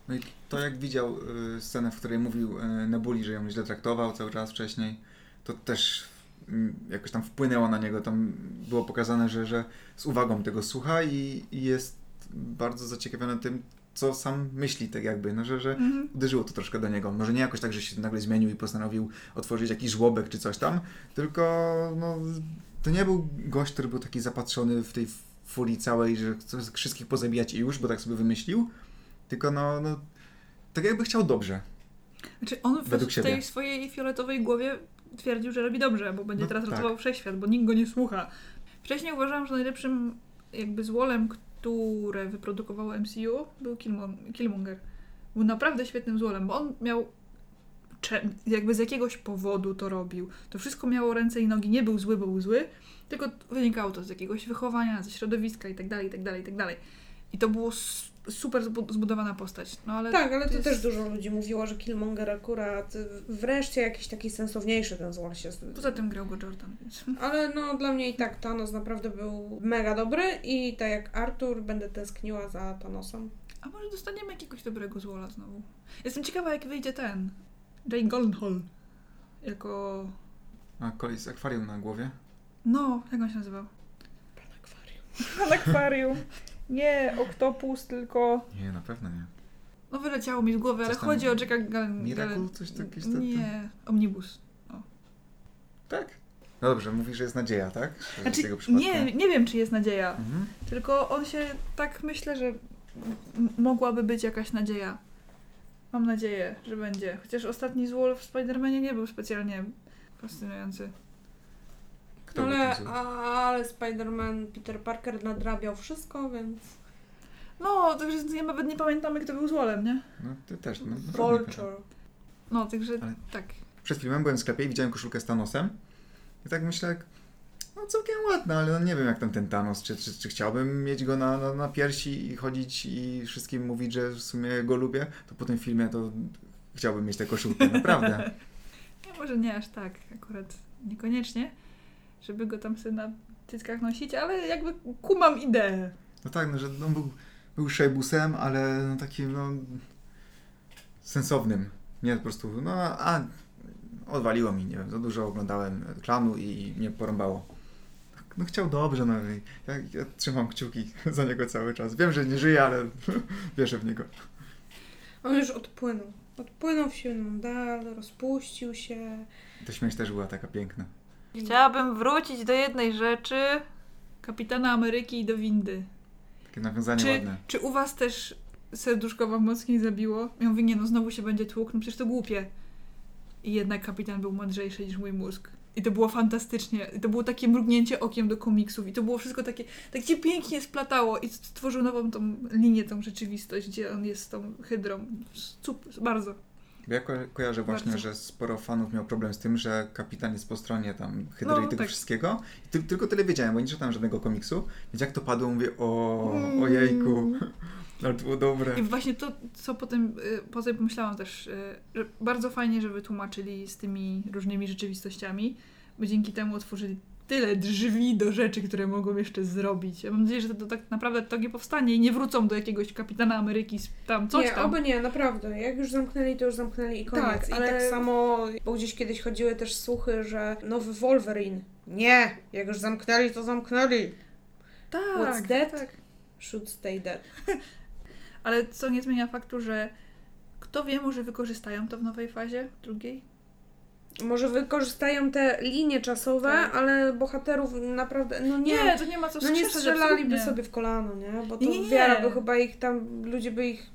No i to jak widział y, scenę, w której mówił y, Nebuli, że ją źle traktował cały czas wcześniej, to też mm, jakoś tam wpłynęło na niego. Tam było pokazane, że, że z uwagą tego słucha i, i jest bardzo zaciekawiony tym, co sam myśli, tak jakby, no, że, że Mhm. uderzyło to troszkę do niego. Może nie jakoś tak, że się nagle zmienił i postanowił otworzyć jakiś żłobek czy coś tam, tylko no, to nie był gość, który był taki zapatrzony w tej furii całej, że chce wszystkich pozabijać i już, bo tak sobie wymyślił, tylko no, no tak jakby chciał dobrze. Znaczy on w, tej swojej fioletowej głowie twierdził, że robi dobrze, bo będzie No teraz tak. ratował wszechświat, bo nikt go nie słucha. Wcześniej uważałam, że najlepszym jakby złolem, które wyprodukowało MCU był Killmon- Killmonger. Był naprawdę świetnym złolem, bo on miał jakby z jakiegoś powodu to robił. To wszystko miało ręce i nogi, nie był zły, był zły, tylko wynikało to z jakiegoś wychowania, ze środowiska i tak dalej, i to było super zbu- zbudowana postać. No ale tak, ale to jest- też dużo ludzi mówiło, że Killmonger akurat y, wreszcie jakiś taki sensowniejszy ten złol się... Poza tym grał go Jordan, więc... Ale no dla mnie i tak Thanos naprawdę był mega dobry i tak jak Arthur będę tęskniła za Thanosem. A może dostaniemy jakiegoś dobrego złola znowu? Jestem ciekawa, jak wyjdzie ten. Jay Goldenhall. Jako... A kolej z akwarium na głowie. No, jak on się nazywał? Pan akwarium. Pan akwarium. Nie, oktopus, tylko... Nie, na pewno nie. No wyleciało mi z głowy, ale Coś tam- chodzi o Jacka Galen... Miracle? Coś takiego? Nie, Omnibus. Tak? No dobrze, mówisz, że jest nadzieja, tak? Że Znaczy, nie, nie wiem, czy jest nadzieja. Mhm. Tylko on się tak myślę, że mogłaby być jakaś nadzieja. Mam nadzieję, że będzie. Chociaż ostatni złol w Spider-Manie nie był specjalnie fascynujący. Kto ale, ale Spider-Man Peter Parker nadrabiał wszystko, więc... No, także ja nawet nie pamiętamy, kto był złolem, nie? No ty też. No, nie pamiętam. Vulture. No, także Ale- tak. Przed filmem byłem w sklepie i widziałem koszulkę z Thanosem. I tak myślę, jak, no całkiem ładna, ale no nie wiem jak tam ten Thanos, czy, czy, czy chciałbym mieć go na, na, na piersi i chodzić i wszystkim mówić, że w sumie go lubię, to po tym filmie to chciałbym mieć tę koszulkę, naprawdę. Nie, może nie aż tak, akurat niekoniecznie, żeby go tam sobie na cyckach nosić, ale jakby kumam ideę. No tak, no że no, był, był szejbusem, ale no takim no sensownym. Nie po prostu, no a odwaliło mi, nie wiem, za dużo oglądałem klanu i mnie porąbało. No chciał dobrze, no i ja, ja trzymam kciuki za niego cały czas. Wiem, że nie żyje, ale wierzę w niego. On już odpłynął. Odpłynął w silną dal, rozpuścił się. Ta śmierć też była taka piękna. Chciałabym wrócić do jednej rzeczy. Kapitana Ameryki i do windy. Takie nawiązanie Czy, ładne. czy u was też serduszko wam mocniej zabiło? Ja mówię, nie no, znowu się będzie tłukł, no przecież to głupie. I jednak kapitan był mądrzejszy niż mój mózg. I to było fantastycznie. I to było takie mrugnięcie okiem do komiksów. I to było wszystko takie, tak się pięknie splatało. I stworzył nową tą linię, tą rzeczywistość, gdzie on jest z tą hydrą. Super, bardzo. Ja ko kojarzę właśnie, Bardzo. że sporo fanów miał problem z tym, że kapitan jest po stronie tam hydry No, i tego tak. wszystkiego. I ty tylko tyle wiedziałem, bo nie czytałem żadnego komiksu. Więc jak to padło, mówię, o, Mm. ojejku, ale to było dobre. I właśnie to, co potem, y, potem pomyślałam też, y, że bardzo fajnie, że wytłumaczyli z tymi różnymi rzeczywistościami, bo dzięki temu otworzyli tyle drzwi do rzeczy, które mogą jeszcze zrobić. Ja mam nadzieję, że to, tak naprawdę to nie powstanie i nie wrócą do jakiegoś kapitana Ameryki z tam coś nie, tam. oby nie, naprawdę. Jak już zamknęli, to już zamknęli i koniec. Tak, I ale- tak samo, bo gdzieś kiedyś chodziły też słuchy, że nowy Wolverine. Nie, jak już zamknęli, to zamknęli. tak, What's that? tak. Should stay dead. Ale co nie zmienia faktu, że kto wie, może wykorzystają to w nowej fazie, drugiej? Może wykorzystają te linie czasowe, Tak. ale bohaterów naprawdę, no nie, Nie, to nie ma co no nie strzelaliby absolutnie. sobie w kolano, nie? Bo to Nie, nie, wiara by chyba ich tam, ludzie by ich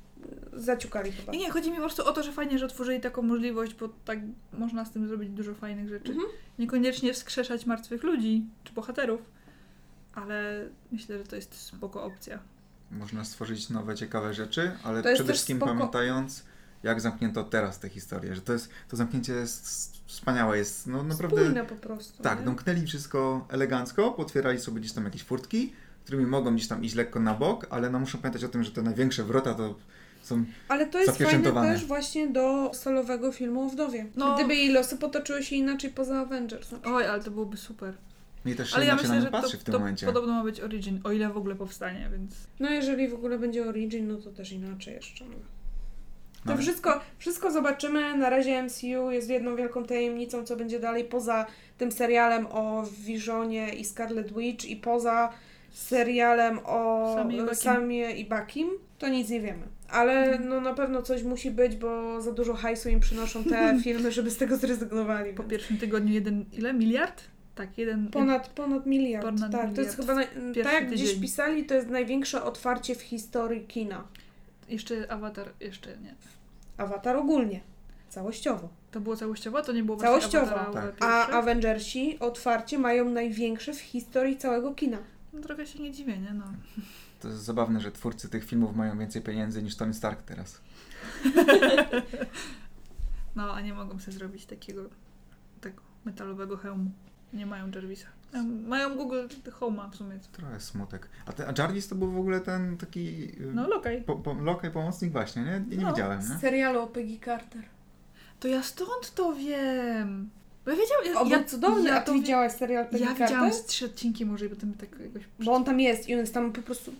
zaciukali chyba. Nie, nie, chodzi mi po prostu o to, że fajnie, że otworzyli taką możliwość, bo tak można z tym zrobić dużo fajnych rzeczy. Mhm. Niekoniecznie wskrzeszać martwych ludzi czy bohaterów, ale myślę, że to jest spoko opcja. Można stworzyć nowe, ciekawe rzeczy, ale przede wszystkim spoko- pamiętając, jak zamknięto teraz tę historię, że to jest, to zamknięcie jest wspaniałe, jest no naprawdę... Spójne po prostu. Tak, nie? domknęli wszystko elegancko, potwierali sobie gdzieś tam jakieś furtki, którymi mogą gdzieś tam iść lekko na bok, ale no muszą pamiętać o tym, że te największe wrota to są Ale to jest fajne też właśnie do solowego filmu o wdowie. No. Gdyby jej losy potoczyły się inaczej poza Avengers. Oj, ale to byłoby super. i też się Ale ja myślę, że to, patrzy w tym to momencie. podobno ma być Origin, o ile w ogóle powstanie, więc... No jeżeli w ogóle będzie Origin, no to też inaczej jeszcze. To No. wszystko, wszystko zobaczymy. Na razie MCU jest jedną wielką tajemnicą, co będzie dalej poza tym serialem o Visionie i Scarlet Witch i poza serialem o Samie i Bakim. To nic nie wiemy. Ale no na pewno coś musi być, bo za dużo hajsu im przynoszą te filmy, żeby z tego zrezygnowali. Po pierwszym tygodniu jeden, ile? Miliard? Tak, jeden... Ponad, ponad miliard. Ponad tak, to jest miliard. chyba, naj, tak jak gdzieś pisali, to jest największe otwarcie w historii kina. Jeszcze Avatar, jeszcze nie. Awatar ogólnie, całościowo. To było całościowo? To nie było Całościowo, tak. A? Avengersi otwarcie mają największe w historii całego kina. No trochę się nie dziwię, nie? No. To jest zabawne, że twórcy tych filmów mają więcej pieniędzy niż Tony Stark teraz. no, a nie mogą sobie zrobić takiego tego metalowego hełmu. Nie mają Jarvisa. Mają Google Home'a w sumie. Trochę smutek. A, te, a Jarvis to był w ogóle ten taki y, No, lokaj. po, po, lokaj pomocnik właśnie, nie? Ja nie No. widziałem, Z nie? serialu o Peggy Carter. To ja stąd to wiem. Bo ja wiedziałam... Ja, był cudowny, ja a ty widziałaś serial Peggy Ja Carter? widziałam z trzy odcinki może i potem tak jakoś... Bo on tam jest i on jest tam po prostu...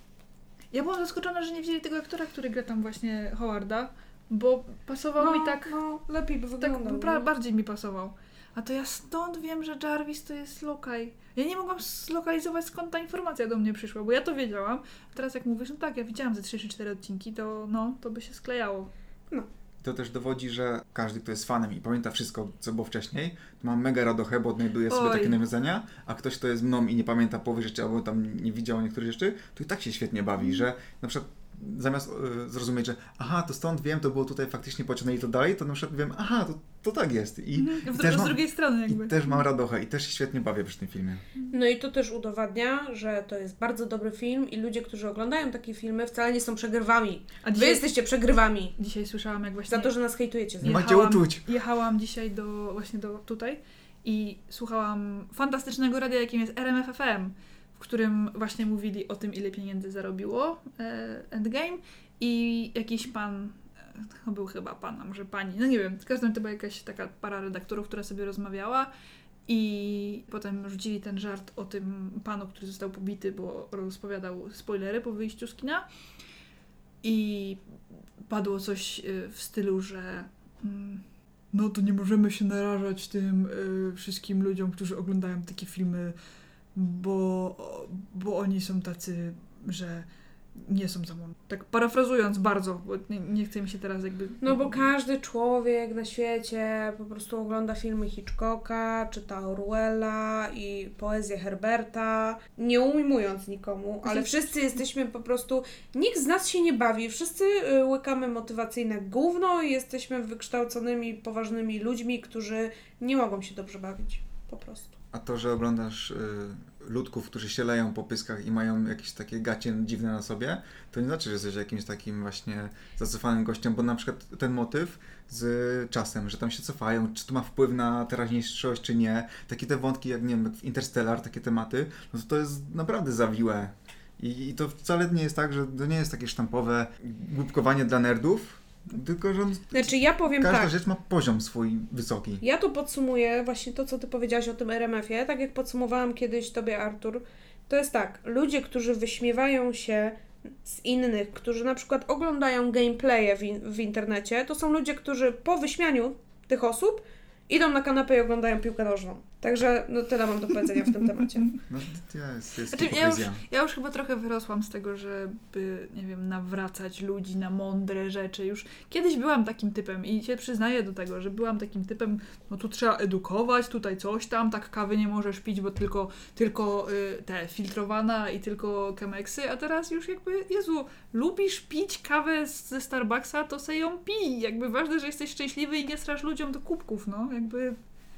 Ja byłam zaskoczona, że nie wzięli tego aktora, który gra tam właśnie Howarda, bo pasował mi tak... No, lepiej by Tak, wyglądał. nie? bardziej mi pasował. A to ja stąd wiem, że Jarvis to jest lokaj. Ja nie mogłam zlokalizować skąd ta informacja do mnie przyszła, bo ja to wiedziałam. Teraz jak mówisz, no tak, ja widziałam ze 3 czy 4 odcinki, to no, to by się sklejało. To też dowodzi, że każdy, kto jest fanem i pamięta wszystko, co było wcześniej, to ma mega radochę, bo odnajduje sobie Oj. takie nawiązania, a ktoś, kto jest mną i nie pamięta połowy rzeczy, albo tam nie widział niektórych rzeczy, to i tak się świetnie bawi, Mm. że na przykład zamiast e, zrozumieć, że aha, to stąd wiem, to było tutaj faktycznie pociągnęli to dalej, to na przykład wiem, aha, to, to tak jest. I, Mhm. i W, też z mam- drugiej strony jakby. i też mam radochę i też się świetnie bawię przy tym filmie. No i to też udowadnia, że to jest bardzo dobry film i ludzie, którzy oglądają takie filmy wcale nie są przegrywami. A Wy dzisiaj, jesteście przegrywami dzisiaj słyszałam, jak właśnie za to, że nas hejtujecie. Nie macie Jechałam- uczuć. jechałam dzisiaj do, właśnie do tutaj i słuchałam fantastycznego radia, jakim jest RMFFM, w którym właśnie mówili o tym, ile pieniędzy zarobiło e, Endgame i jakiś pan, e, to był chyba pan, a może pani, no nie wiem, w każdym to była jakaś taka para redaktorów, która sobie rozmawiała i potem rzucili ten żart o tym panu, który został pobity, bo rozpowiadał spoilery po wyjściu z kina. I padło coś y, w stylu, że mm, no to nie możemy się narażać tym y, wszystkim ludziom, którzy oglądają takie filmy, bo, bo oni są tacy, że nie są za mądrzy. Tak parafrazując bardzo, bo nie, nie chce mi się teraz jakby... No bo każdy człowiek na świecie po prostu ogląda filmy Hitchcocka, czyta Orwella i poezję Herberta, nie ujmując nikomu, ale wszyscy jesteśmy po prostu, nikt z nas się nie bawi, wszyscy y, łykamy motywacyjne gówno i jesteśmy wykształconymi, poważnymi ludźmi, którzy nie mogą się dobrze bawić. Po prostu. A to, że oglądasz y, ludków, którzy się leją po pyskach i mają jakieś takie gacie dziwne na sobie, to nie znaczy, że jesteś jakimś takim właśnie zacofanym gościem, bo na przykład ten motyw z czasem, że tam się cofają, czy to ma wpływ na teraźniejszość, czy nie, takie te wątki jak, nie wiem, w Interstellar, takie tematy, no to to jest naprawdę zawiłe. I, I to wcale nie jest tak, że to nie jest takie sztampowe głupkowanie dla nerdów, tylko że on, Znaczy ja powiem każda tak, rzecz ma poziom swój wysoki. Ja to podsumuję właśnie to, co ty powiedziałaś o tym RMF-ie, tak jak podsumowałam kiedyś tobie, Artur. To jest tak, ludzie, którzy wyśmiewają się z innych, którzy na przykład oglądają gameplaye w, in- w internecie, to są ludzie, którzy po wyśmianiu tych osób idą na kanapę i oglądają piłkę nożną. Także no tyle mam do powiedzenia w tym temacie. No jest, jest Znaczy, ja, już, ja już chyba trochę wyrosłam z tego, żeby, nie wiem, nawracać ludzi na mądre rzeczy. Już kiedyś byłam takim typem i się przyznaję do tego, że byłam takim typem, no tu trzeba edukować, tutaj coś tam, tak kawy nie możesz pić, bo tylko, tylko y, te filtrowana i tylko kemeksy, a teraz już jakby, Jezu, lubisz pić kawę z- ze Starbucksa, to se ją pij. Jakby ważne, że jesteś szczęśliwy i nie strasz ludziom do kubków, no, jakby...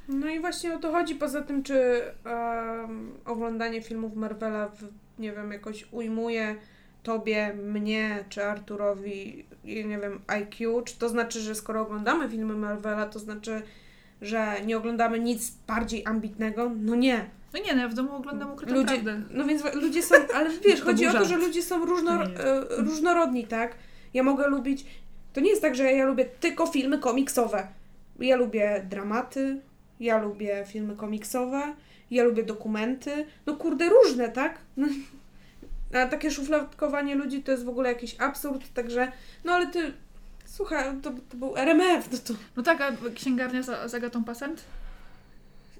No i właśnie o to chodzi. Poza tym, czy em, oglądanie filmów Marvela, w, nie wiem, jakoś ujmuje tobie, mnie czy Arturowi, nie wiem, IQ, czy to znaczy, że skoro oglądamy filmy Marvela, to znaczy, że nie oglądamy nic bardziej ambitnego? No nie. No nie, no ja w domu oglądam ukrytą Ludzie, prawdę. no więc ludzie są, ale wiesz, chodzi o to, że ludzie są e, różnorodni, tak? Ja mogę lubić, to nie jest tak, że ja lubię tylko filmy komiksowe. Ja lubię dramaty, ja lubię filmy komiksowe, ja lubię dokumenty, no kurde, różne, tak? No, a takie szufladkowanie ludzi to jest w ogóle jakiś absurd, także, no ale ty, słuchaj, to, to był RMF, no to No tak, a księgarnia z, z Agatą Passant?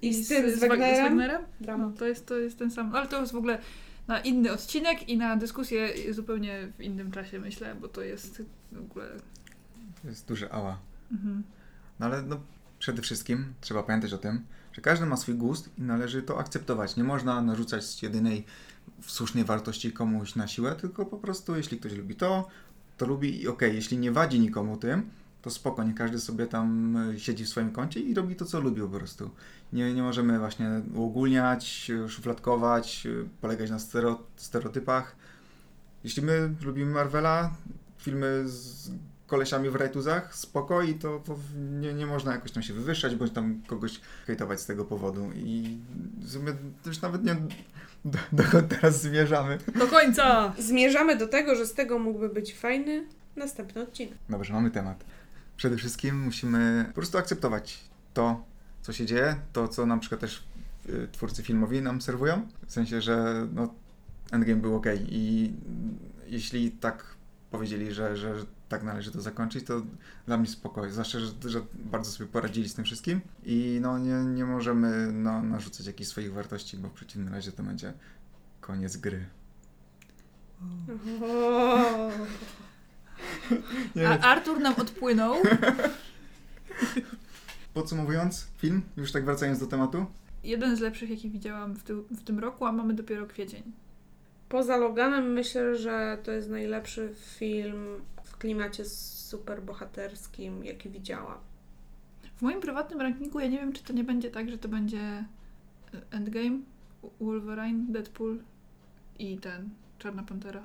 i z tym, z z, Wag- Wagnerem, z Wagnerem? No, to jest, to jest ten sam. Ale to jest w ogóle na inny odcinek i na dyskusję zupełnie w innym czasie, myślę, bo to jest w ogóle... To jest duże ała. Mhm. No ale no, przede wszystkim trzeba pamiętać o tym, że każdy ma swój gust i należy to akceptować. Nie można narzucać jedynej słusznej wartości komuś na siłę, tylko po prostu jeśli ktoś lubi to, to lubi i okej, jeśli nie wadzi nikomu tym, to spoko, nie każdy sobie tam e, siedzi w swoim kącie i robi to, co lubi po prostu. Nie, nie możemy właśnie uogólniać, e, szufladkować, e, polegać na stereotypach. Jeśli my lubimy Marvela, filmy z kolesiami w rajtuzach, spoko i to, to nie, nie można jakoś tam się wywyższać, bądź tam kogoś hejtować z tego powodu. I w sumie już nawet nie do, dokąd teraz zmierzamy. Do końca! Zmierzamy do tego, że z tego mógłby być fajny następny odcinek. Dobrze, mamy temat. Przede wszystkim musimy po prostu akceptować to, co się dzieje, to, co na przykład też y, twórcy filmowi nam serwują. W sensie, że no, Endgame był ok i jeśli tak powiedzieli, że, że tak należy to zakończyć, to dla mnie spokojnie. Zwłaszcza, że, że bardzo sobie poradzili z tym wszystkim i no, nie, nie możemy no, narzucać jakichś swoich wartości, bo w przeciwnym razie to będzie koniec gry. Nie, A Artur nam odpłynął. Podsumowując, film, już tak wracając do tematu, Jeden z lepszych, jaki widziałam w, ty- w tym roku, a mamy dopiero kwiecień. Poza Loganem myślę, że to jest najlepszy film klimacie superbohaterskim, jaki widziałam. W moim prywatnym rankingu ja nie wiem, czy to nie będzie tak, że to będzie e, Endgame, Wolverine, Deadpool i ten, Czarna Pantera.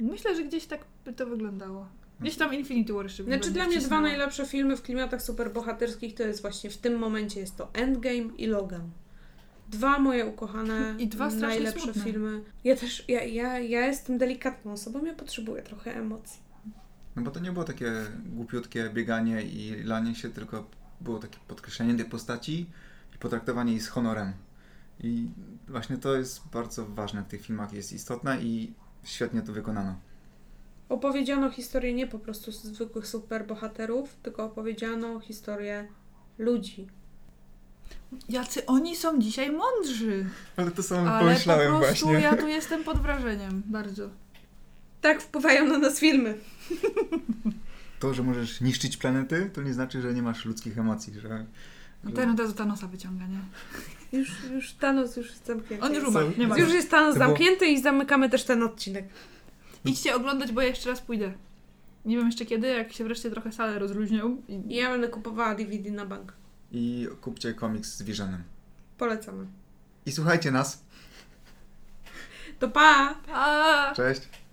Myślę, że gdzieś tak by to wyglądało. Gdzieś tam Infinity War jeszcze Znaczy dla mnie dwa najlepsze filmy w klimatach superbohaterskich to jest właśnie w tym momencie jest to Endgame i Logan. Dwa moje ukochane, I dwa najlepsze smutne. filmy. Ja też, ja, ja, ja jestem delikatną osobą, ja potrzebuję trochę emocji. No bo to nie było takie głupiutkie bieganie i lanie się, tylko było takie podkreślenie tej postaci i potraktowanie jej z honorem. I właśnie to jest bardzo ważne w tych filmach, jest istotne i świetnie to wykonano. Opowiedziano historię nie po prostu zwykłych superbohaterów, tylko opowiedziano historię ludzi. Jacy oni są dzisiaj mądrzy! Ale to samo Ale pomyślałem po prostu właśnie. ja tu jestem pod wrażeniem, bardzo. Tak wpływają na nas filmy. To, że możesz niszczyć planety, to nie znaczy, że nie masz ludzkich emocji, że... No ten od razu Thanosa wyciąga, nie? Już, już Thanos już jest zamknięty. On już umarł, nie ma. Już jest Thanos zamknięty i zamykamy też ten odcinek. Idźcie oglądać, bo ja jeszcze raz pójdę. Nie wiem jeszcze kiedy, jak się wreszcie trochę sale rozluźnią. I... Ja będę kupowała DVD na bank. I kupcie komiks z Visionem. Polecamy. I słuchajcie nas. To pa! A! Cześć!